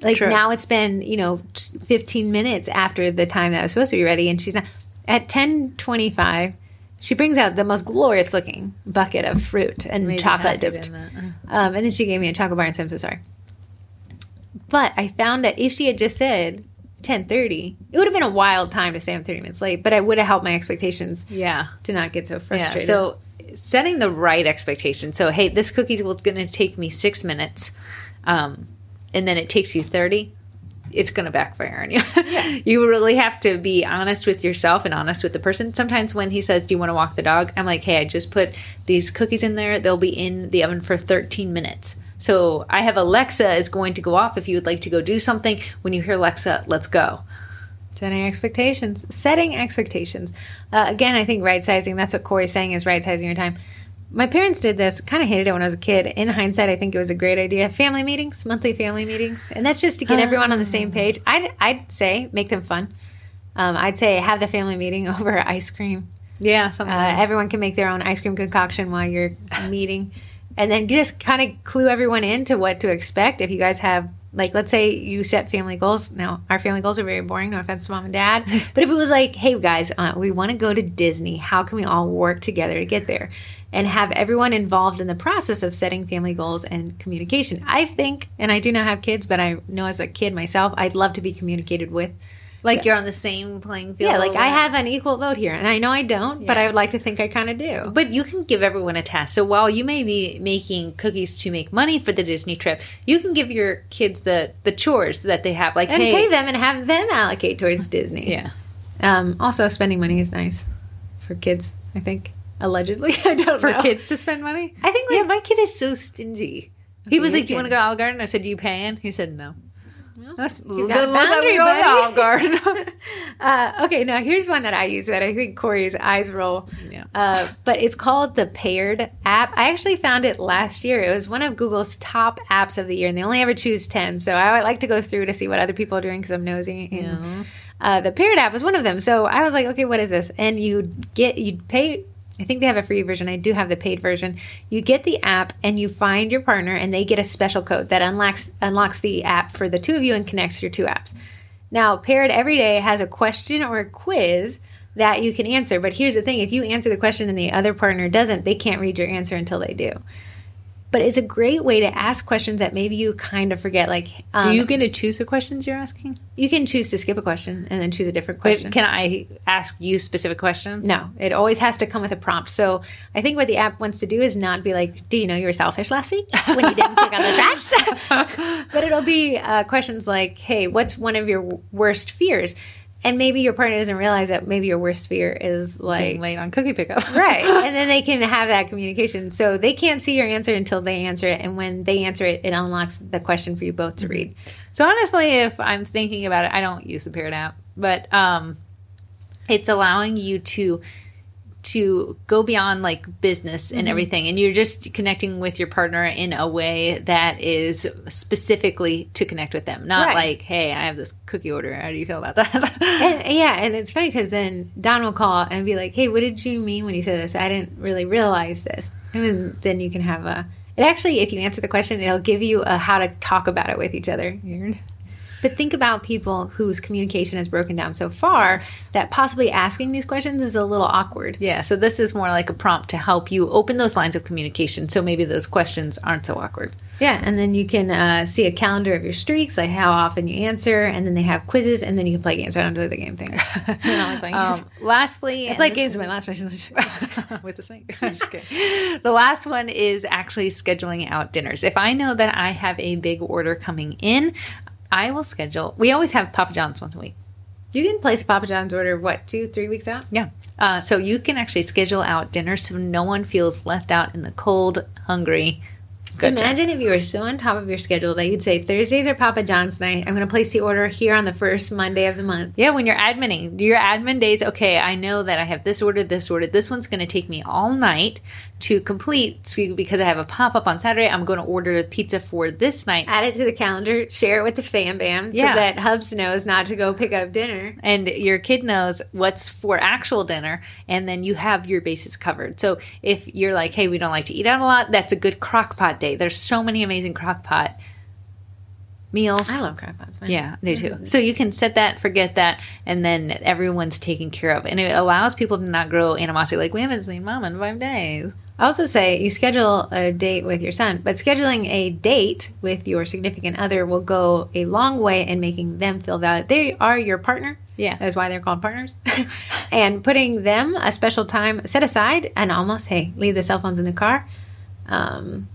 Like True. now it's been you know 15 minutes after the time that I was supposed to be ready, and she's not. At ten twenty five. She brings out the most glorious looking bucket of fruit and chocolate dipped. Um, and then she gave me a chocolate bar and said, I'm so sorry. But I found that if she had just said 1030, it would have been a wild time to say I'm 30 minutes late, but I would have helped my expectations Yeah. to not get so frustrated. Yeah. So setting the right expectation. So hey, this cookie was going to take me six minutes, um, and then it takes you thirty. It's going to backfire on you. Yeah. you really have to be honest with yourself and honest with the person. Sometimes when he says, "Do you want to walk the dog?" I'm like, "Hey, I just put these cookies in there. They'll be in the oven for 13 minutes." So I have Alexa is going to go off if you would like to go do something. When you hear Alexa, let's go. setting expectations, setting expectations. Uh, again, I think right sizing, that's what Corey's saying is right sizing your time. My parents did this, kind of hated it when I was a kid. In hindsight, I think it was a great idea. Family meetings, monthly family meetings. And that's just to get everyone on the same page. I'd, I'd say make them fun. Um, I'd say have the family meeting over ice cream. Yeah, something. Uh, everyone can make their own ice cream concoction while you're meeting. And then just kind of clue everyone into what to expect. If you guys have, like, let's say you set family goals. Now, our family goals are very boring. No offense to mom and dad. But if it was like, hey, guys, uh, we want to go to Disney. How can we all work together to get there? And have everyone involved in the process of setting family goals and communication. I think, and I do not have kids, but I know as a kid myself, I'd love to be communicated with. Like you're on the same playing field. Yeah, like I have an equal vote here. And I know I don't, but I would like to think I kind of do. But you can give everyone a task. So while you may be making cookies to make money for the Disney trip, you can give your kids the the chores that they have. Like, and hey, pay them and have them allocate towards Disney. yeah, Um, also, spending money is nice for kids. I think allegedly. I don't for know. kids to spend money. I think yeah, like my kid is so stingy. He was like, "Do you want to go to Olive Garden?" I said, "Do you pay?" paying?" He said, "No." That's got doesn't look boundary, we go to buddy. Olive Garden. uh, okay. Now here's one that I use that I think Corey's eyes roll. Yeah. Uh, but it's called the Paired app. I actually found it last year. It was one of Google's top apps of the year, and they only ever choose ten. So I like to go through to see what other people are doing because I'm nosy. And, uh, the Paired app was one of them. So I was like, okay, what is this? And you get you'd pay. I think they have a free version. I do have the paid version. You get the app and you find your partner, and they get a special code that unlocks unlocks the app for the two of you and connects your two apps. Now, Paired every day has a question or a quiz that you can answer. But here's the thing if you answer the question and the other partner doesn't, they can't read your answer until they do. But it's a great way to ask questions that maybe you kind of forget. Like, um, Do you get to choose the questions you're asking? you can choose to skip a question and then choose a different But question. can I ask you specific questions? No, it always has to come with a prompt. So I think what the app wants to do is not be like, "Do you know you were selfish last week when you didn't pick on the trash?" but it'll be uh, questions like, "Hey, what's one of your worst fears?" And maybe your partner doesn't realize that maybe your worst fear is like Being late on cookie pickup. right. And then they can have that communication. So they can't see your answer until they answer it. And when they answer it it unlocks the question for you both to read. So honestly, if I'm thinking about it, I don't use the Paired app, but um, it's allowing you to to go beyond like business Mm-hmm. and everything and you're just connecting with your partner in a way that is specifically to connect with them not Right. like hey i have this cookie order how do you feel about that And, yeah, and it's funny because then Don will call and be like, "Hey, what did you mean when you said this? I didn't really realize this." And then, then you can have a. It actually, if you answer the question, it'll give you a how to talk about it with each other. Weird. But think about people whose communication has broken down so far Yes. that possibly asking these questions is a little awkward. yeah so this is more like a prompt to help you open those lines of communication so maybe those questions aren't so awkward Yeah, and then you can uh, see a calendar of your streaks, like how often you answer, and then they have quizzes, and then you can play games. I don't do the game thing. I don't like playing games. um, lastly I play games in my last relationship. with the kidding. the last one is actually scheduling out dinners. If I know that I have a big order coming in, I will schedule. We always have Papa John's once a week. You can place Papa John's order what two, three weeks out. Yeah. Uh, so you can actually schedule out dinner so no one feels left out in the cold, hungry. Imagine if you were so on top of your schedule that you'd say Thursdays are Papa John's night. I'm going to place the order here on the first Monday of the month. Yeah, when you're adminning, your admin days, okay, I know that I have this order, this order. This one's going to take me all night to complete so because I have a pop up on Saturday. I'm going to order pizza for this night. Add it to the calendar. Share it with the fam bam Yeah. so that Hubs knows not to go pick up dinner. and your kid knows what's for actual dinner and then you have your bases covered so if you're like hey we don't like to eat out a lot that's a good crock pot day there's so many amazing crock pot meals I love crockpots. man. yeah they do so you can set that forget that and then everyone's taken care of and it allows people to not grow animosity like we haven't seen mom in five days I also say you schedule a date with your son, but scheduling a date with your significant other will go a long way in making them feel valued. They are your partner. Yeah. That's why they're called partners. and putting them a special time set aside and almost, hey, leave the cell phones in the car. Um,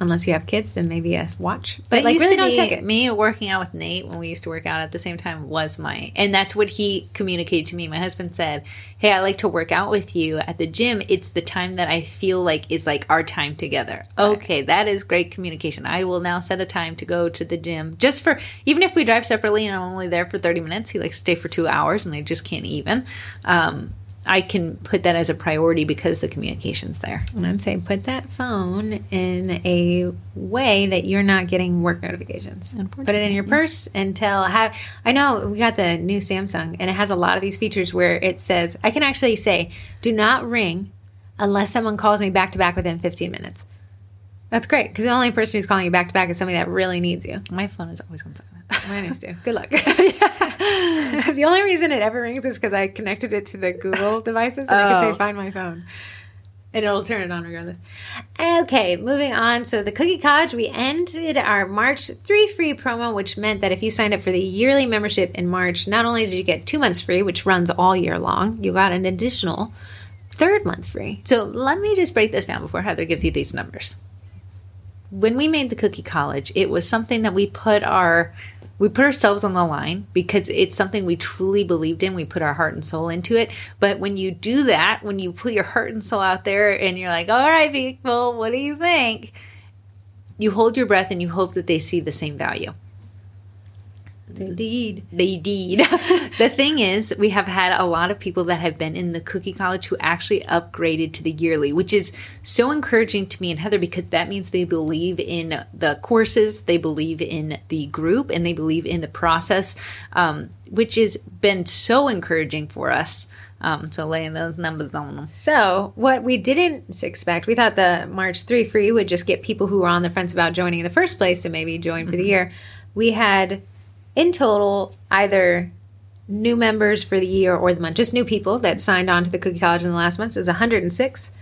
unless you have kids, then maybe a watch. But That like, really don't be- check it. Me working out with Nate when we used to work out at the same time was my, and that's what he communicated to me. My husband said, "Hey, I like to work out with you at the gym. It's the time that I feel like is like our time together." Okay, that is great communication. I will now set a time to go to the gym just for even if we drive separately and I'm only there for thirty minutes. He likes to stay for two hours, and I just can't even. Um, I can put that as a priority because the communication's there. And I'd say put that phone in a way that you're not getting work notifications. Put it in your purse and tell have I know we got the new Samsung and it has a lot of these features where it says I can actually say do not ring unless someone calls me back to back within 15 minutes. That's great because the only person who's calling you back to back is somebody that really needs you. My phone is always on silent. Mine is too. Good luck. the only reason it ever rings is because I connected it to the Google devices and I Oh. can say find my phone. And it'll turn it on regardless. Okay, moving on. So the Cookie College, we ended our March three free promo, which meant that if you signed up for the yearly membership in March, not only did you get two months free, which runs all year long, you got an additional third month free. So let me just break this down before Heather gives you these numbers. When we made the Cookie College, it was something that we put our we put ourselves on the line because it's something we truly believed in. We put our heart and soul into it. But when you do that, when you put your heart and soul out there and you're like, all right, people, what do you think? You hold your breath and you hope that they see the same value. Indeed. They did. the thing is, we have had a lot of people that have been in the Cookie College who actually upgraded to the yearly, which is so encouraging to me and Heather because that means they believe in the courses, they believe in the group, and they believe in the process, um, which has been so encouraging for us. Um, so laying those numbers on them. So, what we didn't expect, we thought the March 3 free would just get people who were on the fence about joining in the first place to maybe join for the year. We had in total either new members for the year or the month, just new people that signed on to the Cookie College in the last month. is 106.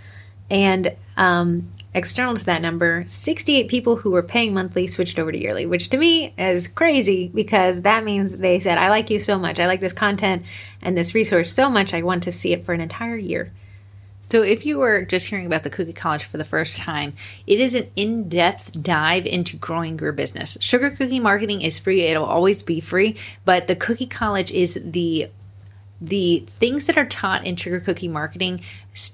And um, external to that number, 68 people who were paying monthly switched over to yearly, which to me is crazy because that means they said, I like you so much. I like this content and this resource so much. I want to see it for an entire year. So, if you were just hearing about the Cookie College for the first time, it is an in depth dive into growing your business. Sugar cookie marketing is free, it'll always be free, but the Cookie College is the the things that are taught in sugar cookie marketing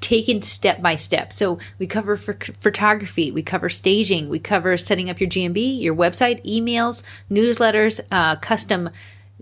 taken step by step. So we cover ph- photography, we cover staging, we cover setting up your GMB, your website, emails, newsletters, uh, custom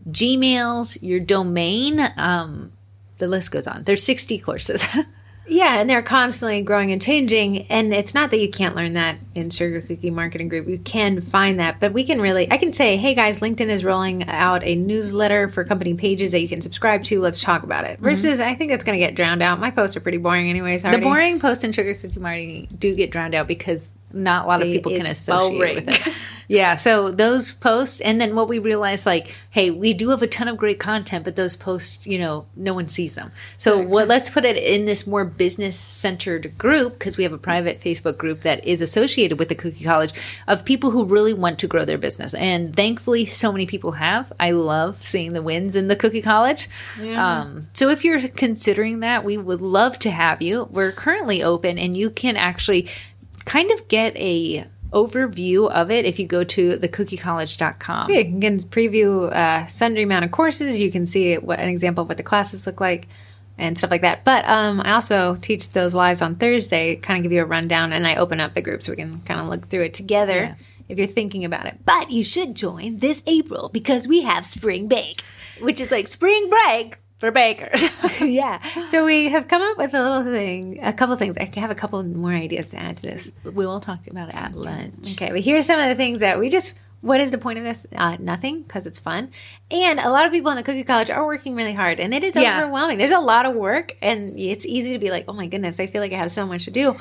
Gmails, your domain. Um, the list goes on. There's 60 courses. Yeah, and they're constantly growing and changing. And it's not that you can't learn that in Sugar Cookie Marketing Group. You can find that, but we can really, I can say, hey guys, LinkedIn is rolling out a newsletter for company pages that you can subscribe to. Let's talk about it. Mm-hmm. Versus, I think it's going to get drowned out. My posts are pretty boring, anyways. The boring post in Sugar Cookie Marketing do get drowned out because not a lot of people can associate boring. with it. Yeah, so those posts, and then what we realized, like, hey, we do have a ton of great content, but those posts, you know, no one sees them. So what? Let's put it in this more business centered group because we have a private Facebook group that is associated with the Cookie College of people who really want to grow their business, and thankfully, so many people have. I love seeing the wins in the Cookie College. Um, so if you're considering that, we would love to have you. We're currently open, and you can actually kind of get a overview of it if you go to thecookiecollege.com. Yeah, you can preview uh, sundry amount of courses. You can see what an example of what the classes look like and stuff like that. But um, I also teach those lives on Thursday, kind of give you a rundown, and I open up the group so we can kind of look through it together Yeah. if you're thinking about it. But you should join this April because we have spring bake. Which is like spring break for bakers. yeah. So we have come up with a little thing, a couple things. I have a couple more ideas to add to this. we will talk about it at lunch. Okay, but here's some of the things that we just. What is the point of this? Uh, nothing, because it's fun. And a lot of people in the Cookie College are working really hard, and it is Yeah. overwhelming. There's a lot of work, and it's easy to be like, "Oh my goodness, I feel like I have so much to do."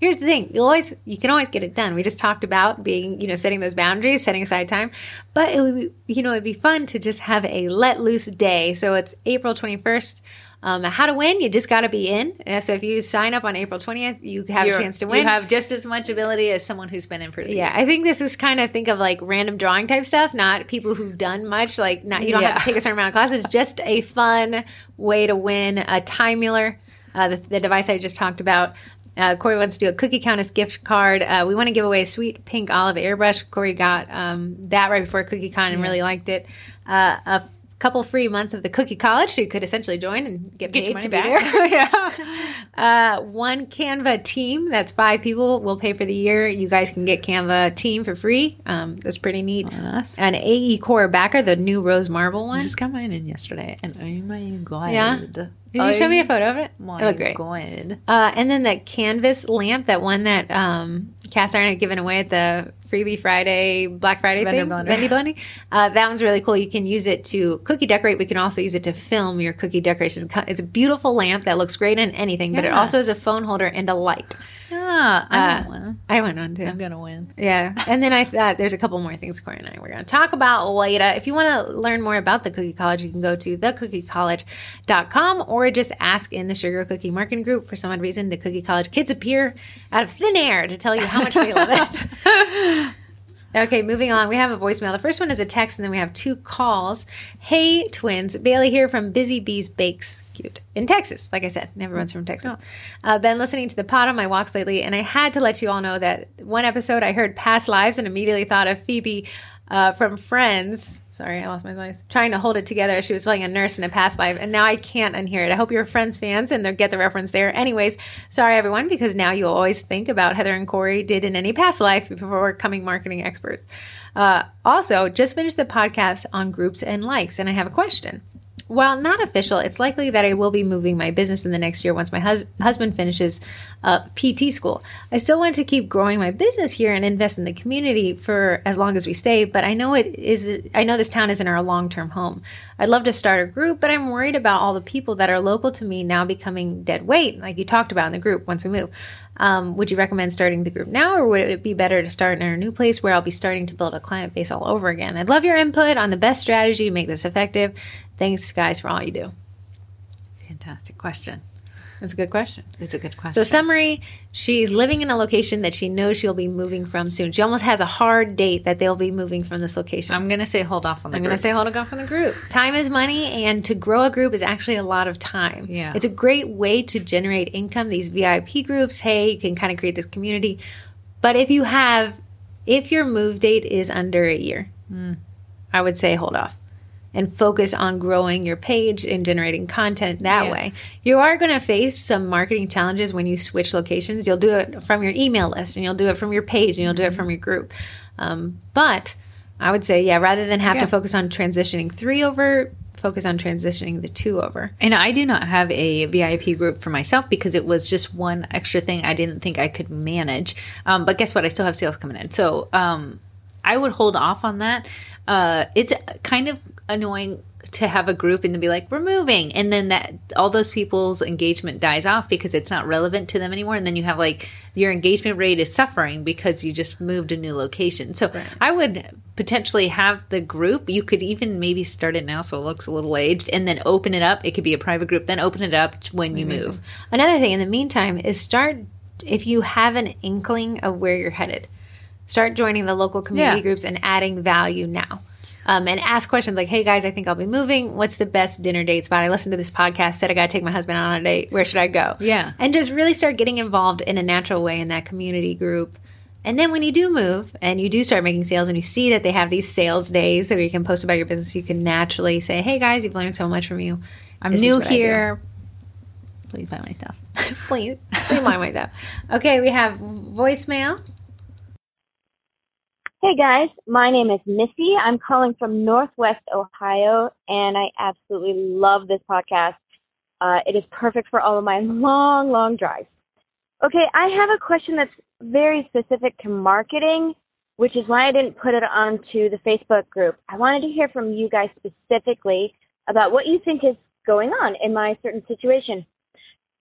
Here's the thing: you always, you can always get it done. We just talked about being, you know, setting those boundaries, setting aside time. But it would, be, you know, it'd be fun to just have a let loose day. So it's April 21st. Um, how to win? You just got to be in. Uh, So if you sign up on April 20th, you have a chance to win. You have just as much ability as someone who's been in for the Yeah, I think this is kind of think of like random drawing type stuff, not people who've done much. Like, not you don't have to take a certain amount of classes. Just a fun way to win a time uh, the, the device I just talked about. Uh, Corey wants to do a cookie countess gift card. Uh, we want to give away a sweet pink olive airbrush. Corey got um, that right before Cookie Con and really liked it. Uh, a couple free months of the Cookie College, so you could essentially join and get, Get paid to be back. there. yeah. Uh, one Canva team. That's five people. We'll pay for the year. You guys can get Canva team for free. Um, that's pretty neat. Nice. An AE Core backer, the new rose marble one. I just got mine in yesterday, and oh my god! Yeah? Did you show me a photo of it? My it looked great. god! Uh, and then the canvas lamp, that one that um, Cast Iron had given away at the Freebie Friday, Black Friday Vendor thing, blender. Vendy blending. Uh, that one's really cool. You can use it to cookie decorate. We can also use it to film your cookie decorations. It's a beautiful lamp that looks great in anything, but it also has a phone holder and a light. Yeah, I Uh. I went on too. I'm gonna win. Yeah. And then I thought there's a couple more things Corey and I were going to talk about later. If you want to learn more about the Cookie College, you can go to thecookie.college.com or just ask in the Sugar Cookie Marketing Group. For some odd reason, the Cookie College kids appear out of thin air to tell you how much they love it. Okay, moving on. We have a voicemail. The first one is a text, and then we have two calls. Hey, twins. Bailey here from Busy Bees Bakes. Cute. In Texas, like I said. Everyone's from Texas. Uh, been listening to the pod on my walks lately, and I had to let you all know that one episode I heard past lives and immediately thought of Phoebe uh, from Friends. Sorry, I lost my voice. Trying to hold it together. She was playing a nurse in a past life, and now I can't unhear it. I hope you're Friends fans and they'll get the reference there. Anyways, sorry everyone, because now you'll always think about Heather and Corey did in any past life before becoming marketing experts. Uh, also, just finished the podcast on groups and likes, and I have a question. While not official, it's likely that I will be moving my business in the next year once my hus- husband finishes up PT school. I still want to keep growing my business here and invest in the community for as long as we stay, but I know it is I know this town isn't our long-term home. I'd love to start a group, but I'm worried about all the people that are local to me now becoming dead weight, like you talked about in the group once we move. Um, would you recommend starting the group now, or would it be better to start in a new place where I'll be starting to build a client base all over again? I'd love your input on the best strategy to make this effective. Thanks, guys, for all you do. Fantastic question. That's a good question. It's a good question. So, summary she's living in a location that she knows she'll be moving from soon. She almost has a hard date that they'll be moving from this location. I'm gonna say hold off on the. I'm going to group. say hold off on the group. Time is money, and to grow a group is actually a lot of time. Yeah. It's a great way to generate income. These VIP groups, hey, you can kind of create this community. But if you have, if your move date is under a year, hmm. I would say hold off and focus on growing your page and generating content that Yeah. way. You are going to face some marketing challenges when you switch locations. You'll do it from your email list and you'll do it from your page and you'll do it from your group. Um, but I would say, yeah, rather than have Yeah. to focus on transitioning three over focus on transitioning the two over. And I do not have a VIP group for myself because it was just one extra thing I didn't think I could manage. Um, but guess what? I still have sales coming in. So um, I would hold off on that. Uh, it's kind of annoying to have a group and then be like we're moving and then that all those people's engagement dies off because it's not relevant to them anymore and then you have like your engagement rate is suffering because you just moved a new location so right. i would potentially have the group you could even maybe start it now so it looks a little aged and then open it up it could be a private group then open it up when you mm-hmm. move another thing in the meantime is start if you have an inkling of where you're headed start joining the local community yeah. groups and adding value now um, and ask questions like, "Hey guys, I think I'll be moving. What's the best dinner date spot?" I listened to this podcast, said I got to take my husband out on a date. Where should I go? Yeah, and just really start getting involved in a natural way in that community group. And then when you do move and you do start making sales and you see that they have these sales days where you can post about your business, you can naturally say, "Hey guys, you've learned so much from you. I'm this new here. Please buy my stuff. please, please buy my stuff." Okay, we have voicemail. Hey guys, my name is Missy. I'm calling from Northwest Ohio, and I absolutely love this podcast. Uh, it is perfect for all of my long, long drives. Okay, I have a question that's very specific to marketing, which is why I didn't put it onto the Facebook group. I wanted to hear from you guys specifically about what you think is going on in my certain situation.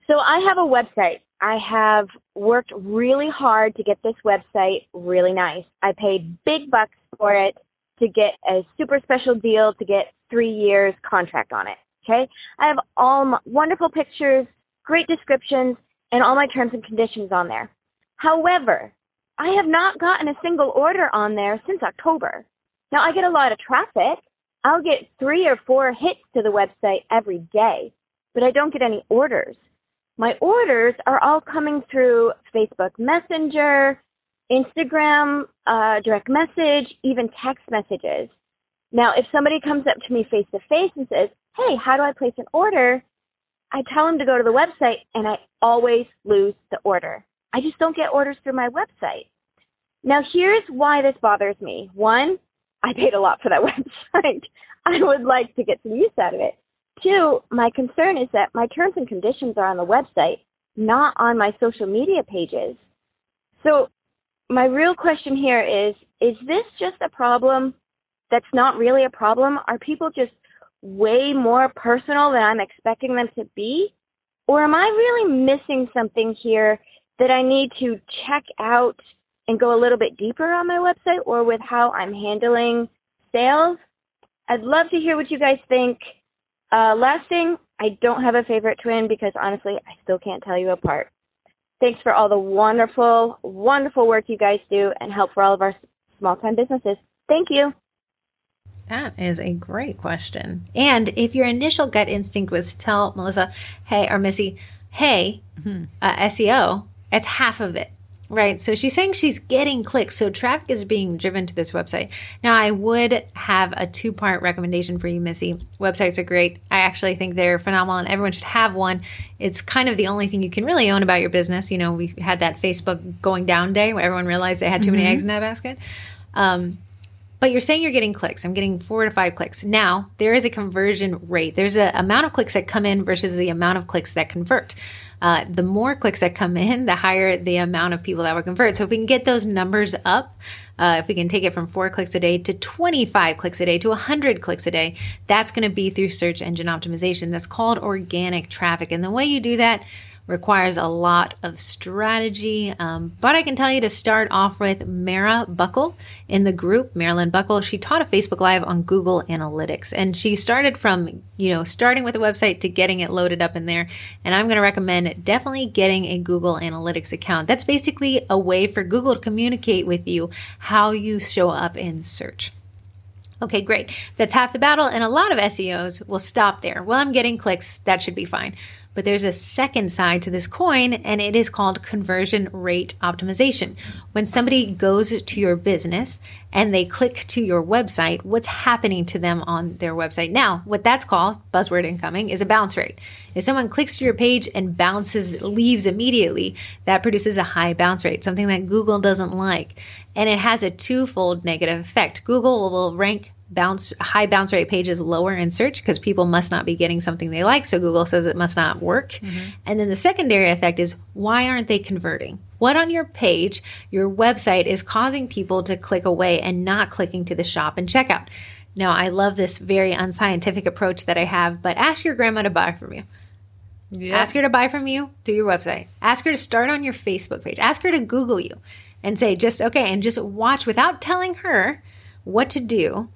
So I have a website I have worked really hard to get this website really nice. I paid big bucks for it to get a super special deal to get three years contract on it. Okay. I have all my wonderful pictures, great descriptions, and all my terms and conditions on there. However, I have not gotten a single order on there since October. Now I get a lot of traffic. I'll get three or four hits to the website every day, but I don't get any orders my orders are all coming through Facebook Messenger, Instagram, uh, direct message, even text messages. Now, if somebody comes up to me face to face and says, Hey, how do I place an order? I tell them to go to the website and I always lose the order. I just don't get orders through my website. Now, here's why this bothers me. One, I paid a lot for that website. I would like to get some use out of it. Two, my concern is that my terms and conditions are on the website, not on my social media pages. So my real question here is, is this just a problem that's not really a problem? Are people just way more personal than I'm expecting them to be? Or am I really missing something here that I need to check out and go a little bit deeper on my website or with how I'm handling sales? I'd love to hear what you guys think. Uh, last thing, I don't have a favorite twin because honestly, I still can't tell you apart. Thanks for all the wonderful, wonderful work you guys do and help for all of our small time businesses. Thank you. That is a great question. And if your initial gut instinct was to tell Melissa, hey, or Missy, hey, mm-hmm. uh, SEO, it's half of it. Right. So she's saying she's getting clicks. So traffic is being driven to this website. Now, I would have a two part recommendation for you, Missy. Websites are great. I actually think they're phenomenal and everyone should have one. It's kind of the only thing you can really own about your business. You know, we had that Facebook going down day where everyone realized they had too mm-hmm. many eggs in that basket. Um, but you're saying you're getting clicks. I'm getting four to five clicks. Now, there is a conversion rate. There's an amount of clicks that come in versus the amount of clicks that convert uh, the more clicks that come in, the higher the amount of people that will convert. So if we can get those numbers up, uh, if we can take it from four clicks a day to 25 clicks a day to 100 clicks a day, that's going to be through search engine optimization. That's called organic traffic. And the way you do that, requires a lot of strategy. Um, but I can tell you to start off with Mara Buckle in the group, Marilyn Buckle. She taught a Facebook Live on Google Analytics, and she started from you know starting with a website to getting it loaded up in there. And I'm going to recommend definitely getting a Google Analytics account. That's basically a way for Google to communicate with you how you show up in search. Okay, great. That's half the battle, and a lot of SEOs will stop there. Well, I'm getting clicks, that should be fine. But there's a second side to this coin, and it is called conversion rate optimization. When somebody goes to your business and they click to your website, what's happening to them on their website? Now, what that's called, buzzword incoming, is a bounce rate. If someone clicks to your page and bounces, leaves immediately, that produces a high bounce rate, something that Google doesn't like. And it has a twofold negative effect. Google will rank bounce high bounce rate pages lower in search because people must not be getting something they like so google says it must not work mm-hmm. and then the secondary effect is why aren't they converting what on your page your website is causing people to click away and not clicking to the shop and checkout now i love this very unscientific approach that i have but ask your grandma to buy from you Yep. Ask her to buy from you through your website. Ask her to start on your Facebook page. Ask her to Google you and say, just okay, and just watch without telling her what to do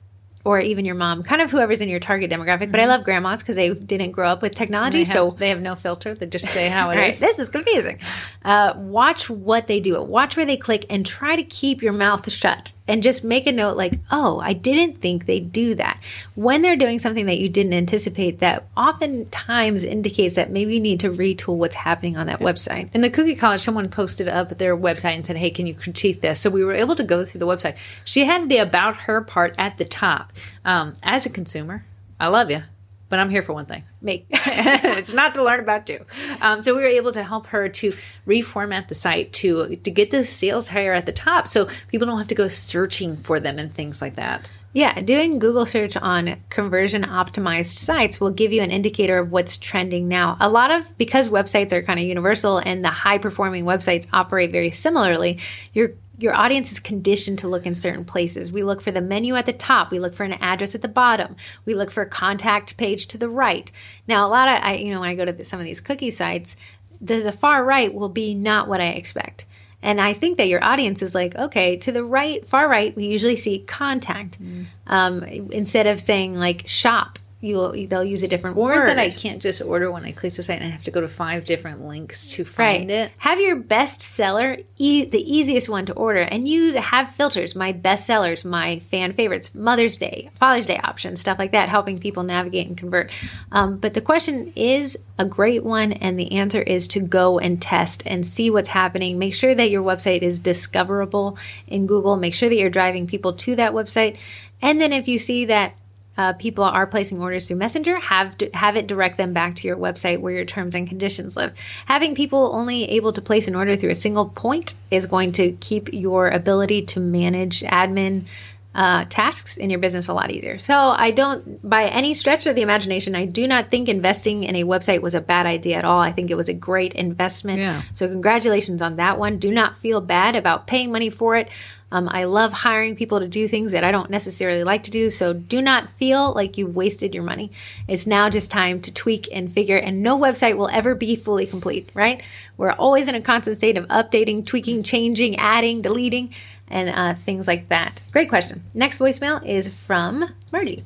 or even your mom, kind of whoever's in your target demographic. Mm-hmm. But I mm-hmm. love grandmas because they didn't grow up with technology, they have, so they have no filter. They just say how it right, is. This is confusing. Uh, watch what they do. Watch where they click, and try to keep your mouth shut. And just make a note, like, "Oh, I didn't think they'd do that." When they're doing something that you didn't anticipate, that oftentimes indicates that maybe you need to retool what's happening on that website. In the Cookie College, someone posted up their website and said, "Hey, can you critique this?" So we were able to go through the website. She had the about her part at the top um, as a consumer, I love you, but I'm here for one thing me. it's not to learn about you. Um, so we were able to help her to reformat the site to to get the sales higher at the top, so people don't have to go searching for them and things like that. Yeah, doing Google search on conversion optimized sites will give you an indicator of what's trending now. A lot of because websites are kind of universal and the high performing websites operate very similarly, you're your audience is conditioned to look in certain places. We look for the menu at the top. We look for an address at the bottom. We look for a contact page to the right. Now, a lot of I, you know, when I go to the, some of these cookie sites, the, the far right will be not what I expect. And I think that your audience is like, okay, to the right, far right, we usually see contact mm. um, instead of saying like shop you'll they'll use a different or word. that I can't just order when I click the site and I have to go to five different links to find right. it. Have your best seller e- the easiest one to order and use have filters. My best sellers, my fan favorites, Mother's Day, Father's Day options, stuff like that, helping people navigate and convert. Um, but the question is a great one, and the answer is to go and test and see what's happening. Make sure that your website is discoverable in Google. Make sure that you're driving people to that website. And then if you see that uh, people are placing orders through Messenger, have have it direct them back to your website where your terms and conditions live. Having people only able to place an order through a single point is going to keep your ability to manage admin uh, tasks in your business a lot easier. So I don't, by any stretch of the imagination, I do not think investing in a website was a bad idea at all. I think it was a great investment. Yeah. So congratulations on that one. Do not feel bad about paying money for it. Um, I love hiring people to do things that I don't necessarily like to do. So do not feel like you've wasted your money. It's now just time to tweak and figure, and no website will ever be fully complete, right? We're always in a constant state of updating, tweaking, changing, adding, deleting, and uh, things like that. Great question. Next voicemail is from Margie.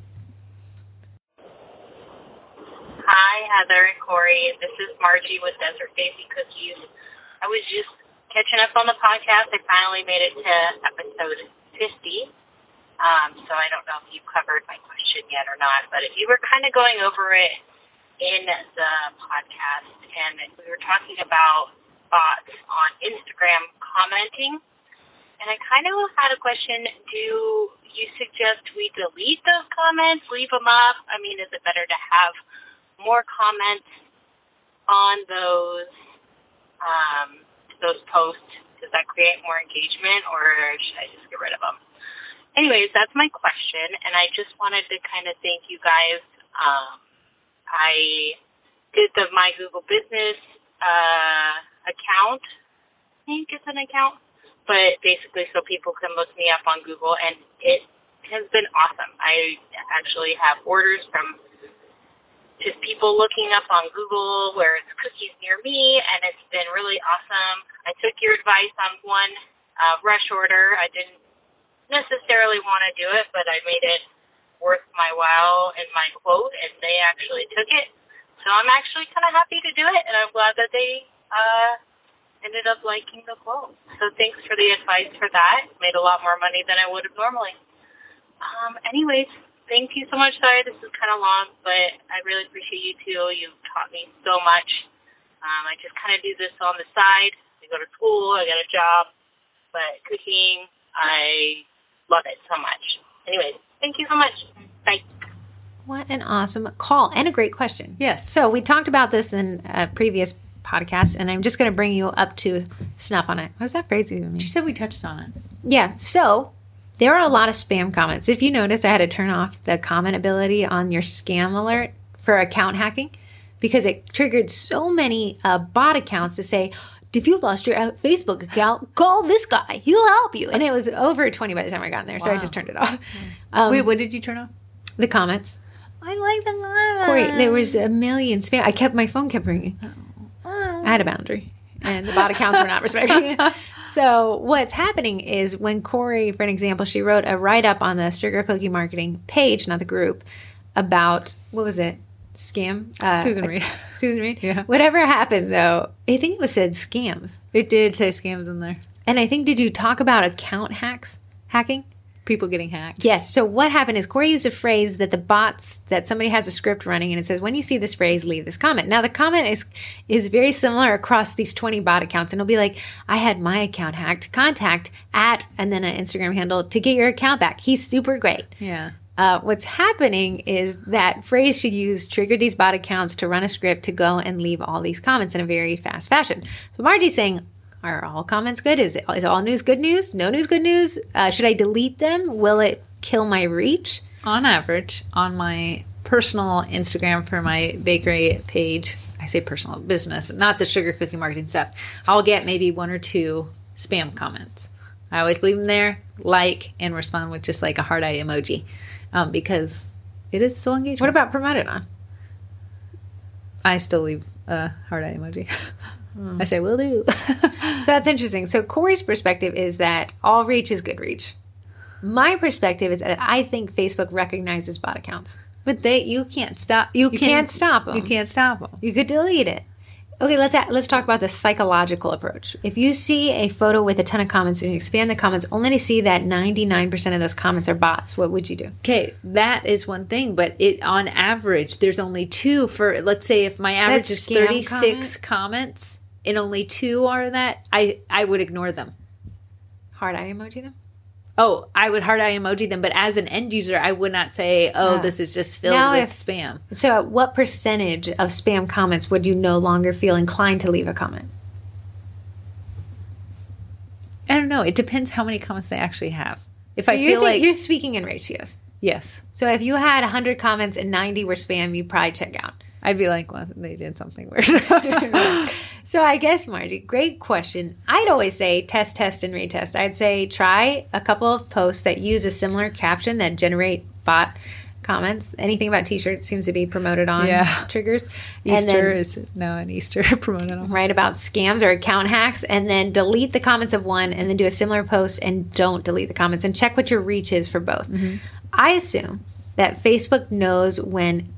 Hi, Heather and Corey. This is Margie with Desert Daisy Cookies. I was just catching up on the podcast. I finally made it to episode 50. Um, so I don't know if you covered my question yet or not, but if you were kind of going over it in the podcast, and we were talking about bots on Instagram commenting, and I kind of had a question. Do you suggest we delete those comments, leave them up? I mean, is it better to have more comments on those um, those posts? Does that create more engagement or should I just get rid of them? Anyways, that's my question, and I just wanted to kind of thank you guys. Um, I did the My Google Business uh, account. I think it's an account, but basically so people can look me up on Google, and it has been awesome. I actually have orders from just people looking up on Google where it's cookies near me, and it's been really awesome. I took your advice on one uh, rush order. I didn't necessarily want to do it, but I made it worth my while in my quote, and they actually took it. So I'm actually kind of happy to do it, and I'm glad that they uh, ended up liking the quote. So thanks for the advice for that. Made a lot more money than I would have normally. Um, anyways, thank you so much. Sorry this is kind of long, but I really appreciate you too. You've taught me so much. Um, I just kind of do this on the side. I go to school, I got a job, but cooking, I love it so much. Anyways, thank you so much. Bye. What an awesome call and a great question. Yes. So we talked about this in a previous podcast, and I'm just going to bring you up to snuff on it. Was that phrase She said we touched on it. Yeah. So there are a lot of spam comments. If you notice, I had to turn off the comment ability on your scam alert for account hacking because it triggered so many uh, bot accounts to say, if you lost your uh, Facebook account, call this guy. He'll help you. And it was over 20 by the time I got in there, so I just turned it off. Um, Wait, what did you turn off? the comments. I like the comments. Corey, there was a million spam. I kept my phone kept ringing. I had a boundary, and the bot accounts were not respecting it. So what's happening is when Corey, for an example, she wrote a write up on the Sugar Cookie Marketing page, not the group, about what was it? Scam. Uh, Susan Reed. Susan Reed. Yeah. Whatever happened though, I think it was said scams, It did say scams in there. and I think did you talk about account hacks, hacking? People getting hacked. Yes. So what happened is Corey used a phrase that the bots that somebody has a script running and it says when you see this phrase, leave this comment. Now the comment is is very similar across these twenty bot accounts, and it'll be like, I had my account hacked. Contact at and then an Instagram handle to get your account back. He's super great. Yeah. Uh, what's happening is that phrase she used triggered these bot accounts to run a script to go and leave all these comments in a very fast fashion. So Margie's saying, are all comments good? Is, it, is all news good news? No news good news? Uh, should I delete them? Will it kill my reach? On average, on my personal Instagram for my bakery page, I say personal business, not the sugar cookie marketing stuff, I'll get maybe one or two spam comments. I always leave them there, like, and respond with just like a heart eye emoji um, because it is still engagement. What about promoted on? I still leave a heart eye emoji. I say, will do. So that's interesting. So Corey's perspective is that all reach is good reach. My perspective is that I think Facebook recognizes bot accounts. but they, you can't stop. You, You can, can't stop 'em. You can't stop them. You could delete it. Okay, let's let's talk about the psychological approach. If you see a photo with a ton of comments and you expand the comments only to see that 99% of those comments are bots, what would you do? Okay, that is one thing, but it on average there's only two for let's say if my average That's is scam 36 comments and only two are that, I I would ignore them. Hard eye emoji them? Oh, I would hard eye emoji them, but as an end user, I would not say, "Oh, Yeah. this is just filled Now with if- spam." So, at what percentage of spam comments would you no longer feel inclined to leave a comment? I don't know. It depends how many comments they actually have. If So I feel think like you're speaking in ratios. yes, So if you had 100 comments and 90 were spam, you probably check out. I'd be like, "Well, they did something weird." So I guess, Margie, great question. I'd always say test, test, and retest. I'd say try a couple of posts that use a similar caption that generate bot comments. Anything about t-shirts seems to be promoted on Yeah. triggers. Easter and is now an Easter promoted on. then write about scams or account hacks, and then delete the comments of one, and then do a similar post and don't delete the comments, and check what your reach is for both. Mm-hmm. I assume that Facebook knows when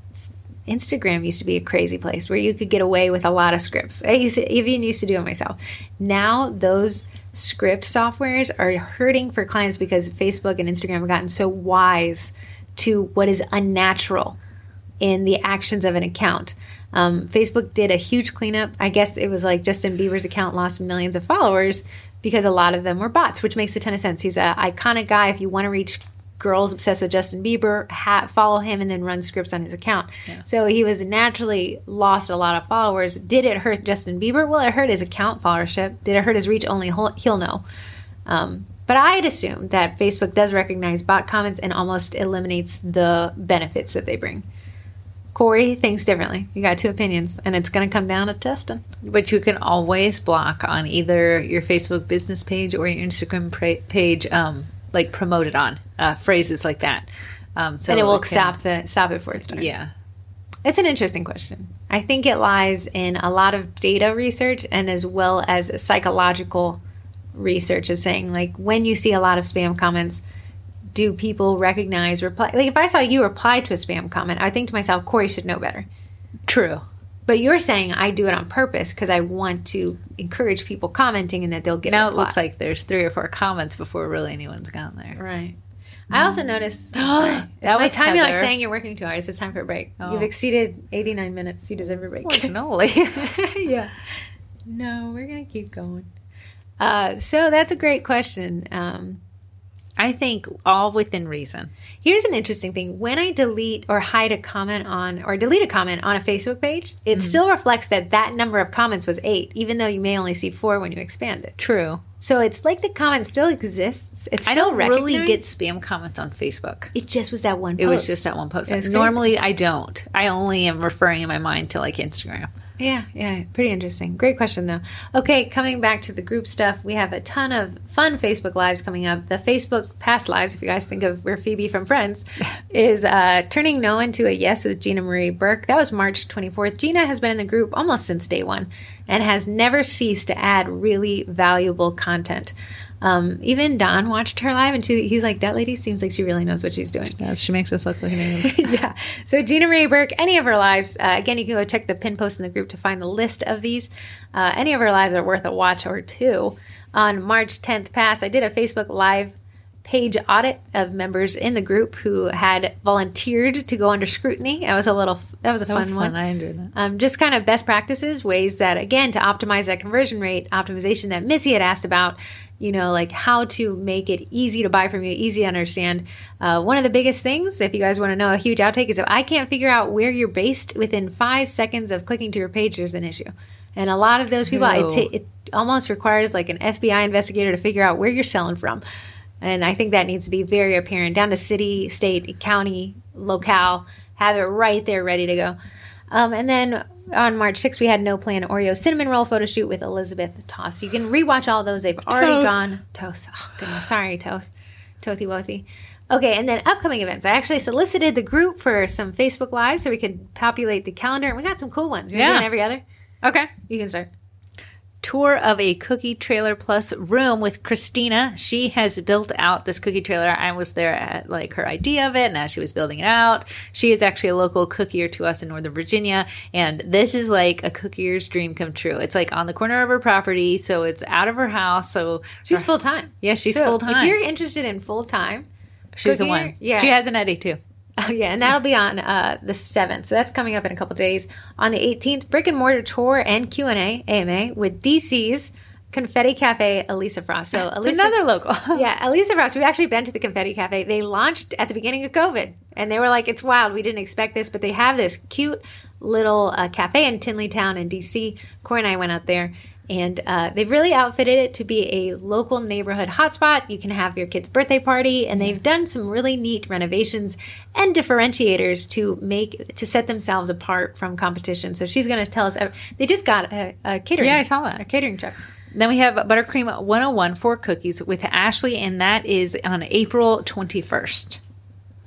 Instagram used to be a crazy place where you could get away with a lot of scripts. I used to, even used to do it myself. Now those script softwares are hurting for clients because Facebook and Instagram have gotten so wise to what is unnatural in the actions of an account. Um, Facebook did a huge cleanup. I guess it was like Justin Bieber's account lost millions of followers because a lot of them were bots, which makes a ton of sense. He's an iconic guy. If you want to reach girls obsessed with Justin Bieber, ha- follow him and then run scripts on his account. So he was naturally lost a lot of followers. Did it hurt Justin Bieber? Well, it hurt his account followership. Did it hurt his reach? Only he'll, he'll know. Um, but I'd assume that Facebook does recognize bot comments and almost eliminates the benefits that they bring. Corey thinks differently. You got two opinions, and it's going to come down to testing. But you can always block on either your Facebook business page or your Instagram pra- page, um, like promoted on uh, phrases like that. Um, so and it will stop the stop it before it starts. Yeah, It's an interesting question. I think it lies in a lot of data research and as well as psychological research of saying like when you see a lot of spam comments, do people recognize reply? Like if I saw you reply to a spam comment, I think to myself, Corey should know better. true. But you're saying I do it on purpose because I want to encourage people commenting and that they'll get. Now it looks like there's three or four comments before really anyone's gotten there. right. I also noticed sorry, That was time you like saying you're working two hours. It's time for a break. Oh. You've exceeded 89 minutes. You deserve a break. Cannoli. yeah. No, we're gonna keep going. Uh, so that's a great question. Um, I think all within reason. Here's an interesting thing. When I delete or hide a comment on or delete a comment on a Facebook page, it Mm-hmm. still reflects that that number of comments was 8, even though you may only see 4 when you expand it. True. So it's like the comment still exists. It's I still don't really get spam comments on Facebook. It just was that one. Post. It was just that one post. Normally, I don't. I only am referring in my mind to like Instagram. Yeah, yeah, pretty interesting. Great question though. Okay, coming back to the group stuff, we have a ton of fun Facebook lives coming up. The Facebook past lives, if you guys think of where Phoebe from Friends is uh, turning no into a yes with Gina Marie Burke. That was March 24th. Gina has been in the group almost since day one and has never ceased to add really valuable content. Um, even Don watched her live and she, he's like, that lady seems like she really knows what she's doing. Yes, she makes us look like idiots. yeah. So Gina Marie Burke, any of her lives, uh, again, you can go check the pin post in the group to find the list of these. Uh, any of her lives are worth a watch or two. On March 10th past, I did a Facebook live page audit of members in the group who had volunteered to go under scrutiny. That was a little, that was a That fun was one. I enjoyed that. Um, just kind of best practices, ways that, again, to optimize that conversion rate, optimization that Missy had asked about, you know, like how to make it easy to buy from you, easy to understand. Uh, one of the biggest things, if you guys want to know a huge outtake, is if I can't figure out where you're based within five seconds of clicking to your page, there's an issue. And a lot of those people, it, ta- it almost requires like an FBI investigator to figure out where you're selling from. And I think that needs to be very apparent down to city, state, county, locale. Have it right there ready to go. Um, and then on March 6th, we had No Plan Oreo Cinnamon Roll photo shoot with Elizabeth Toss. You can rewatch all those. They've already Toth. gone. Toth. Oh, goodness. Sorry, Toth. Tothy Wothy. Okay, and then upcoming events. I actually solicited the group for some Facebook Lives so we could populate the calendar, and we got some cool ones. We're Yeah. doing every other. Okay. You can start. Tour of a cookie trailer plus room with Christina. She has built out this cookie trailer. I was there at like her idea of it. And now she was building it out. She is actually a local cookier to us in Northern Virginia, and this is like a cookier's dream come true. It's like on the corner of her property, so it's out of her house. So She's full time. yeah, she's So full time. If you're interested in full time, She's the one. yeah. she has an Eddie too. Oh, yeah, and that'll be on uh, the seventh. So that's coming up in a couple days. On the eighteenth, brick and mortar tour and Q and A AMA with DC's Confetti Cafe Elisa Frost. So It's Elisa, another local. yeah, Elisa Frost. We've actually been to the Confetti Cafe. They launched at the beginning of COVID, and they were like, "It's wild. We didn't expect this, but they have this cute little uh, cafe in Tenleytown in DC." Corey and I went out there. And uh, they've really outfitted it to be a local neighborhood hotspot. You can have your kid's birthday party, and they've done some really neat renovations and differentiators to make to set themselves apart from competition. So she's going to tell us. They just got a, a catering. Yeah, I saw that. a catering truck. Then we have Buttercream 101 for cookies with Ashley, and that is on April 21st.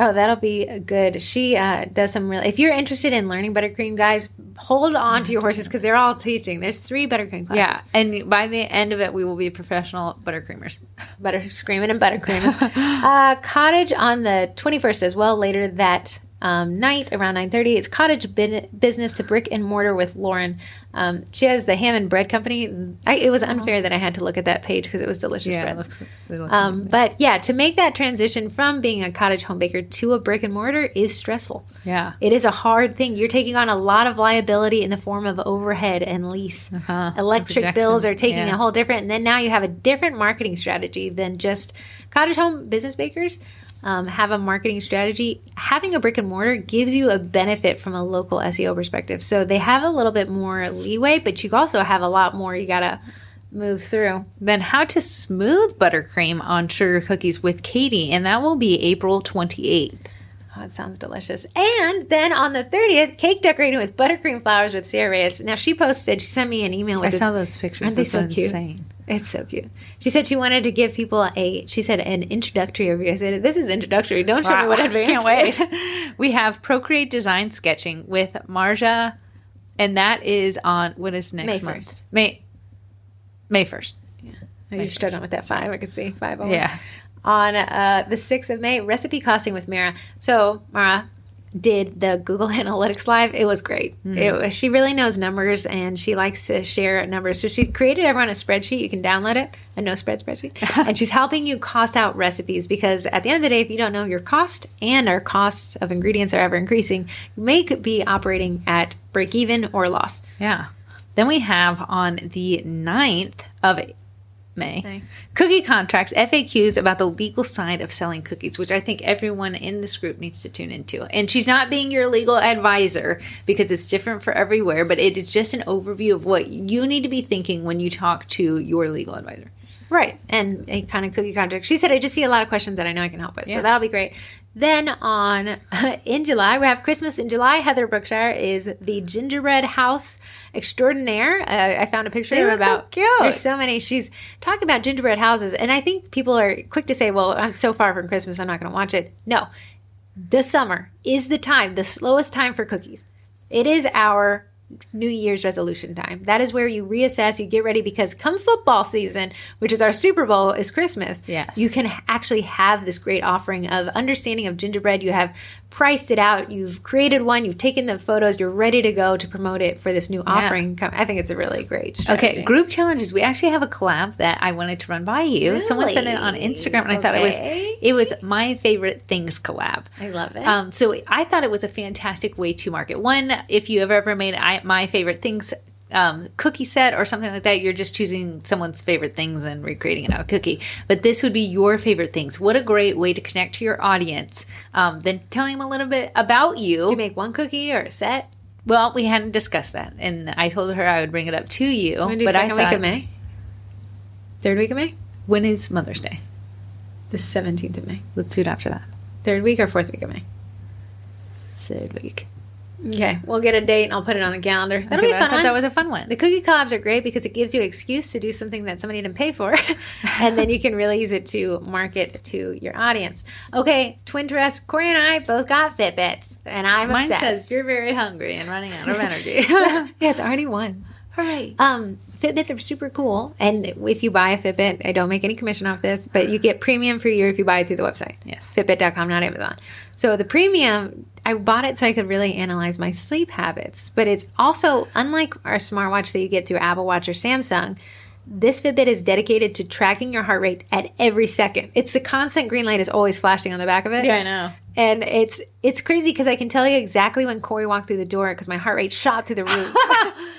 Oh, that'll be good. She uh, does some real. If you're interested in learning buttercream, guys, hold on to your horses because they're all teaching. There's three buttercream classes. Yeah, and by the end of it, we will be professional buttercreamers. butter screaming and buttercream. uh, cottage on the 21st as well. Later that um, night around 9:30, it's cottage bin- business to brick and mortar with Lauren. Um, she has the ham and bread company. I, it was unfair that I had to look at that page because it was delicious Yeah, it breads. looks- it looks um, but yeah, to make that transition from being a cottage home baker to a brick and mortar is stressful. Yeah. It is a hard thing. You're taking on a lot of liability in the form of overhead and lease. Uh-huh. Electric Projection. bills are taking Yeah. a whole different, and then now you have a different marketing strategy than just cottage home business bakers. Um, have a marketing strategy. Having a brick and mortar gives you a benefit from a local SEO perspective. So they have a little bit more leeway, but you also have a lot more you gotta move through. Then how to smooth buttercream on sugar cookies with Katie, and that will be April 28th. Oh, it sounds delicious. And then on the 30th, cake decorating with buttercream flowers with Sarah Reyes. Now she posted, she sent me an email I saw those pictures. Aren't they so insane. It's so cute. She said she wanted to give people a. She said an introductory review. I said this is introductory. Don't show me what advanced. Can't wait. we have Procreate Design Sketching with Marja, and that is on what is next May month? 1st. May May first. Oh, You're struggling with that five. I could see five. over. Yeah. On uh, the sixth of May, recipe costing with Mara. So Mara did the Google Analytics live. It was great. Hmm. It was, she really knows numbers and she likes to share numbers. So she created everyone a spreadsheet. You can download it, a no spread spreadsheet, and she's helping you cost out recipes because at the end of the day, if you don't know your cost and our costs of ingredients are ever increasing, you may be operating at break even or loss. Yeah. Then we have on the 9th of May. May. Cookie contracts, FAQs about the legal side of selling cookies, which I think everyone in this group needs to tune into. And she's not being your legal advisor because it's different for everywhere, but it is just an overview of what you need to be thinking when you talk to your legal advisor. Right. And a kind of cookie contract. She said, I just see a lot of questions that I know I can help with. Yeah. So that'll be great. Then on in July, we have Christmas in July. Heather Brookshire is the gingerbread house extraordinaire. Uh, I found a picture They of look so about. cute. There's so many. She's talking about gingerbread houses, and I think people are quick to say, "Well, I'm so far from Christmas, I'm not going to watch it." No, the summer is the time, the slowest time for cookies. It is our New Year's resolution time. That is where you reassess, you get ready because come football season, which is our Super Bowl, is Christmas. Yes. You can actually have this great offering of understanding of gingerbread. You have priced it out, you've created one, you've taken the photos, you're ready to go to promote it for this new offering. I think it's a really great strategy. Okay, group challenges. We actually have a collab that I wanted to run by you. Someone sent it on Instagram, and I thought it was it was my favorite things collab. I love it. Um, so I thought it was a fantastic way to market. One, if you have ever made I, my favorite things um, cookie set or something like that, you're just choosing someone's favorite things and recreating it on a cookie. But this would be your favorite things. What a great way to connect to your audience. Um, then telling them a little bit about you. You make one cookie or a set? well, we hadn't discussed that, and I told her I would bring it up to you. I'm do but second I week thought, of May. Third week of May? when is Mother's Day? The 17th of May. Let's do it after that. Third week or fourth week of May? Third week. Okay, we'll get a date and I'll put it on the calendar. That'll Okay, be I fun thought one. That was a fun one. the cookie collabs are great because it gives you an excuse to do something that somebody didn't pay for, and then you can really use it to market to your audience. Okay, twin dress. Corey and I both got Fitbits, and I'm Mine obsessed. says you're very hungry and running out of energy. yeah, it's already one. Hooray. Um, Fitbits are super cool, and if you buy a Fitbit, I don't make any commission off this, but you get premium for a year if you buy it through the website. Yes. Fitbit.com, not Amazon. So the premium, I bought it so I could really analyze my sleep habits, but it's also unlike our smartwatch that you get through Apple Watch or Samsung. This Fitbit is dedicated to tracking your heart rate at every second. It's the constant green light is always flashing on the back of it. Yeah, I know. And it's it's crazy because I can tell you exactly when Corey walked through the door because my heart rate shot through the roof.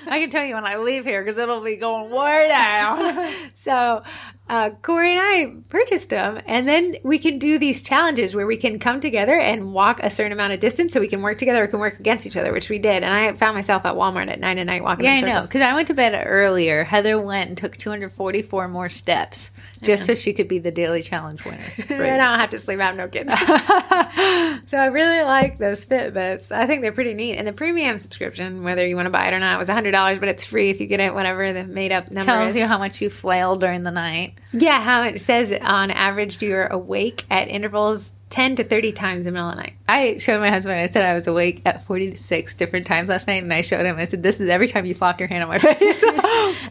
I can tell you when I leave here because it'll be going way down. So uh, Corey and I purchased them, and then we can do these challenges where we can come together and walk a certain amount of distance, so we can work together or can work against each other, which we did. And I found myself at Walmart at nine at night walking. yeah, in I know. Because I went to bed earlier. Heather went and took 244 more steps just so she could be the daily challenge winner. I don't have to sleep. I have no kids. so I really like those Fitbits. I think they're pretty neat. And the premium subscription, whether you want to buy it or not, was hundred dollars, but it's free if you get it. Whatever the made up number Tells is. you how much you flail during the night. Yeah, how it says on average do you're awake at intervals ten to thirty times in the middle of the night. I showed my husband. I said I was awake at 46 different times last night, and I showed him. I said, "This is every time you flopped your hand on my face."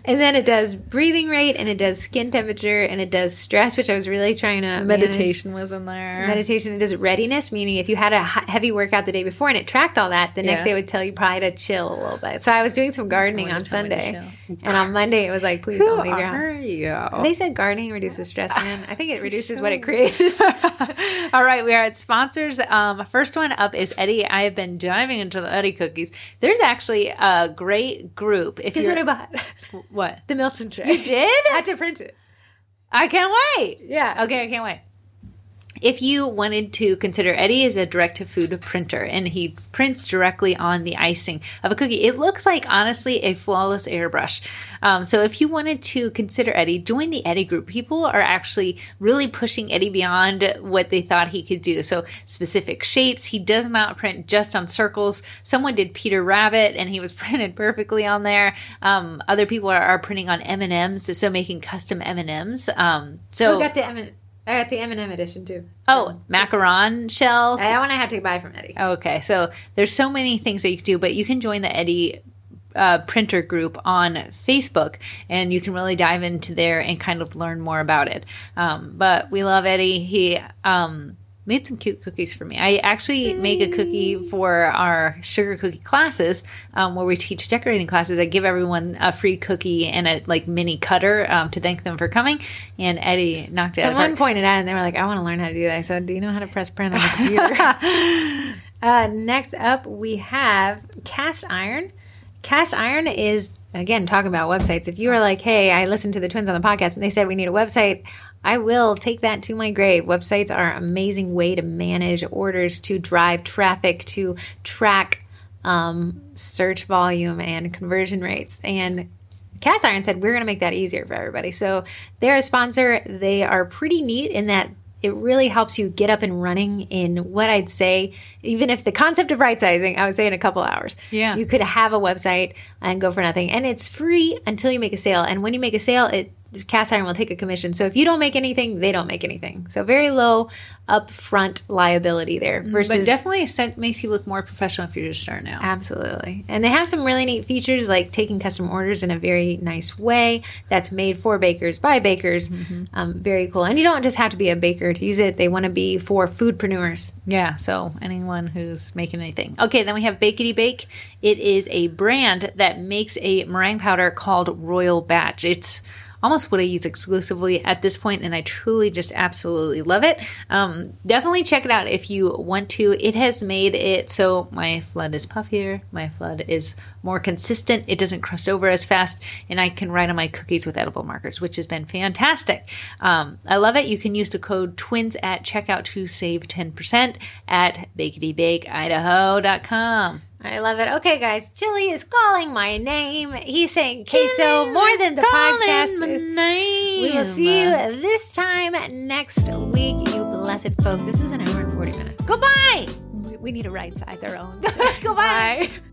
And then it does breathing rate and it does skin temperature and it does stress, which I was really trying to manage. Meditation was in there. Meditation. It does readiness, meaning if you had a heavy workout the day before and it tracked all that, the next day it would tell you probably to chill a little bit. So I was doing some gardening on you tell me to Sunday, and on Monday it was like, please don't leave your house. you? They said gardening reduces stress, man. I think it reduces what it creates. All right, we are at sponsors. Um, first one up is Eddie. I have been diving into the Eddie cookies. There's actually a great group. If Guess what I bought? what The Milton tray. you did, I had to print it. I can't wait. Yeah. Okay, I can't wait. If you wanted to consider, Eddie is a direct to food printer and he prints directly on the icing of a cookie. It looks like, honestly, a flawless airbrush. Um, so if you wanted to consider Eddie, join the Eddie group. People are actually really pushing Eddie beyond what they thought he could do. So specific shapes. He does not print just on circles. Someone did Peter Rabbit and he was printed perfectly on there. Um, other people are, are printing on M&Ms, so making custom M&Ms. Um, so I got the M. I got the M&M edition too. Oh, macaron shells. That one I had to buy from Eddie. Okay, so there's so many things that you can do, but you can join the Eddie uh, printer group on Facebook, and you can really dive into there and kind of learn more about it. Um, but we love Eddie. He um, made some cute cookies for me. I actually make a cookie for our sugar cookie classes um, where we teach decorating classes. I give everyone a free cookie and a like mini cutter um, to thank them for coming. And Eddie knocked it out of the Someone pointed out and they were like, I want to learn how to do that. I said, Do you know how to press print on the computer? uh, next up, we have Castiron. Cast iron is again talking about websites. If you are like, hey, I listened to the twins on the podcast and they said we need a website, I will take that to my grave. Websites are an amazing way to manage orders, to drive traffic, to track um, search volume and conversion rates. And Castiron said we're going to make that easier for everybody. So they're a sponsor. They are pretty neat in that it really helps you get up and running in what I'd say, even if the concept of right sizing, I would say in a couple hours. Yeah. You could have a website and go for nothing. And it's free until you make a sale. And when you make a sale, it Castiron will take a commission. So if you don't make anything, they don't make anything. So very low upfront liability there versus But definitely set, makes you look more professional if you're just starting out. Absolutely. And they have some really neat features like taking custom orders in a very nice way that's made for bakers by bakers. Um, very cool. And you don't just have to be a baker to use it, they want to be for foodpreneurs. Yeah, so anyone who's making anything. Okay, then we have Bakety Bake. It is a brand that makes a meringue powder called Royal Batch. It's almost what I use exclusively at this point, and I truly just absolutely love it. Um, definitely check it out if you want to. It has made it so my flood is puffier, my flood is more consistent, it doesn't crust over as fast, and I can write on my cookies with edible markers, which has been fantastic. Um, I love it. You can use the code TWINS at checkout to save 10% at baketybakeIdaho.com. I love it. Okay, guys, Chili is calling my name. He's saying queso more than the podcast is. We will see you this time next week, you blessed folk. This is an hour and 40 minutes. Goodbye. We- We need to right size our own. Goodbye. Bye.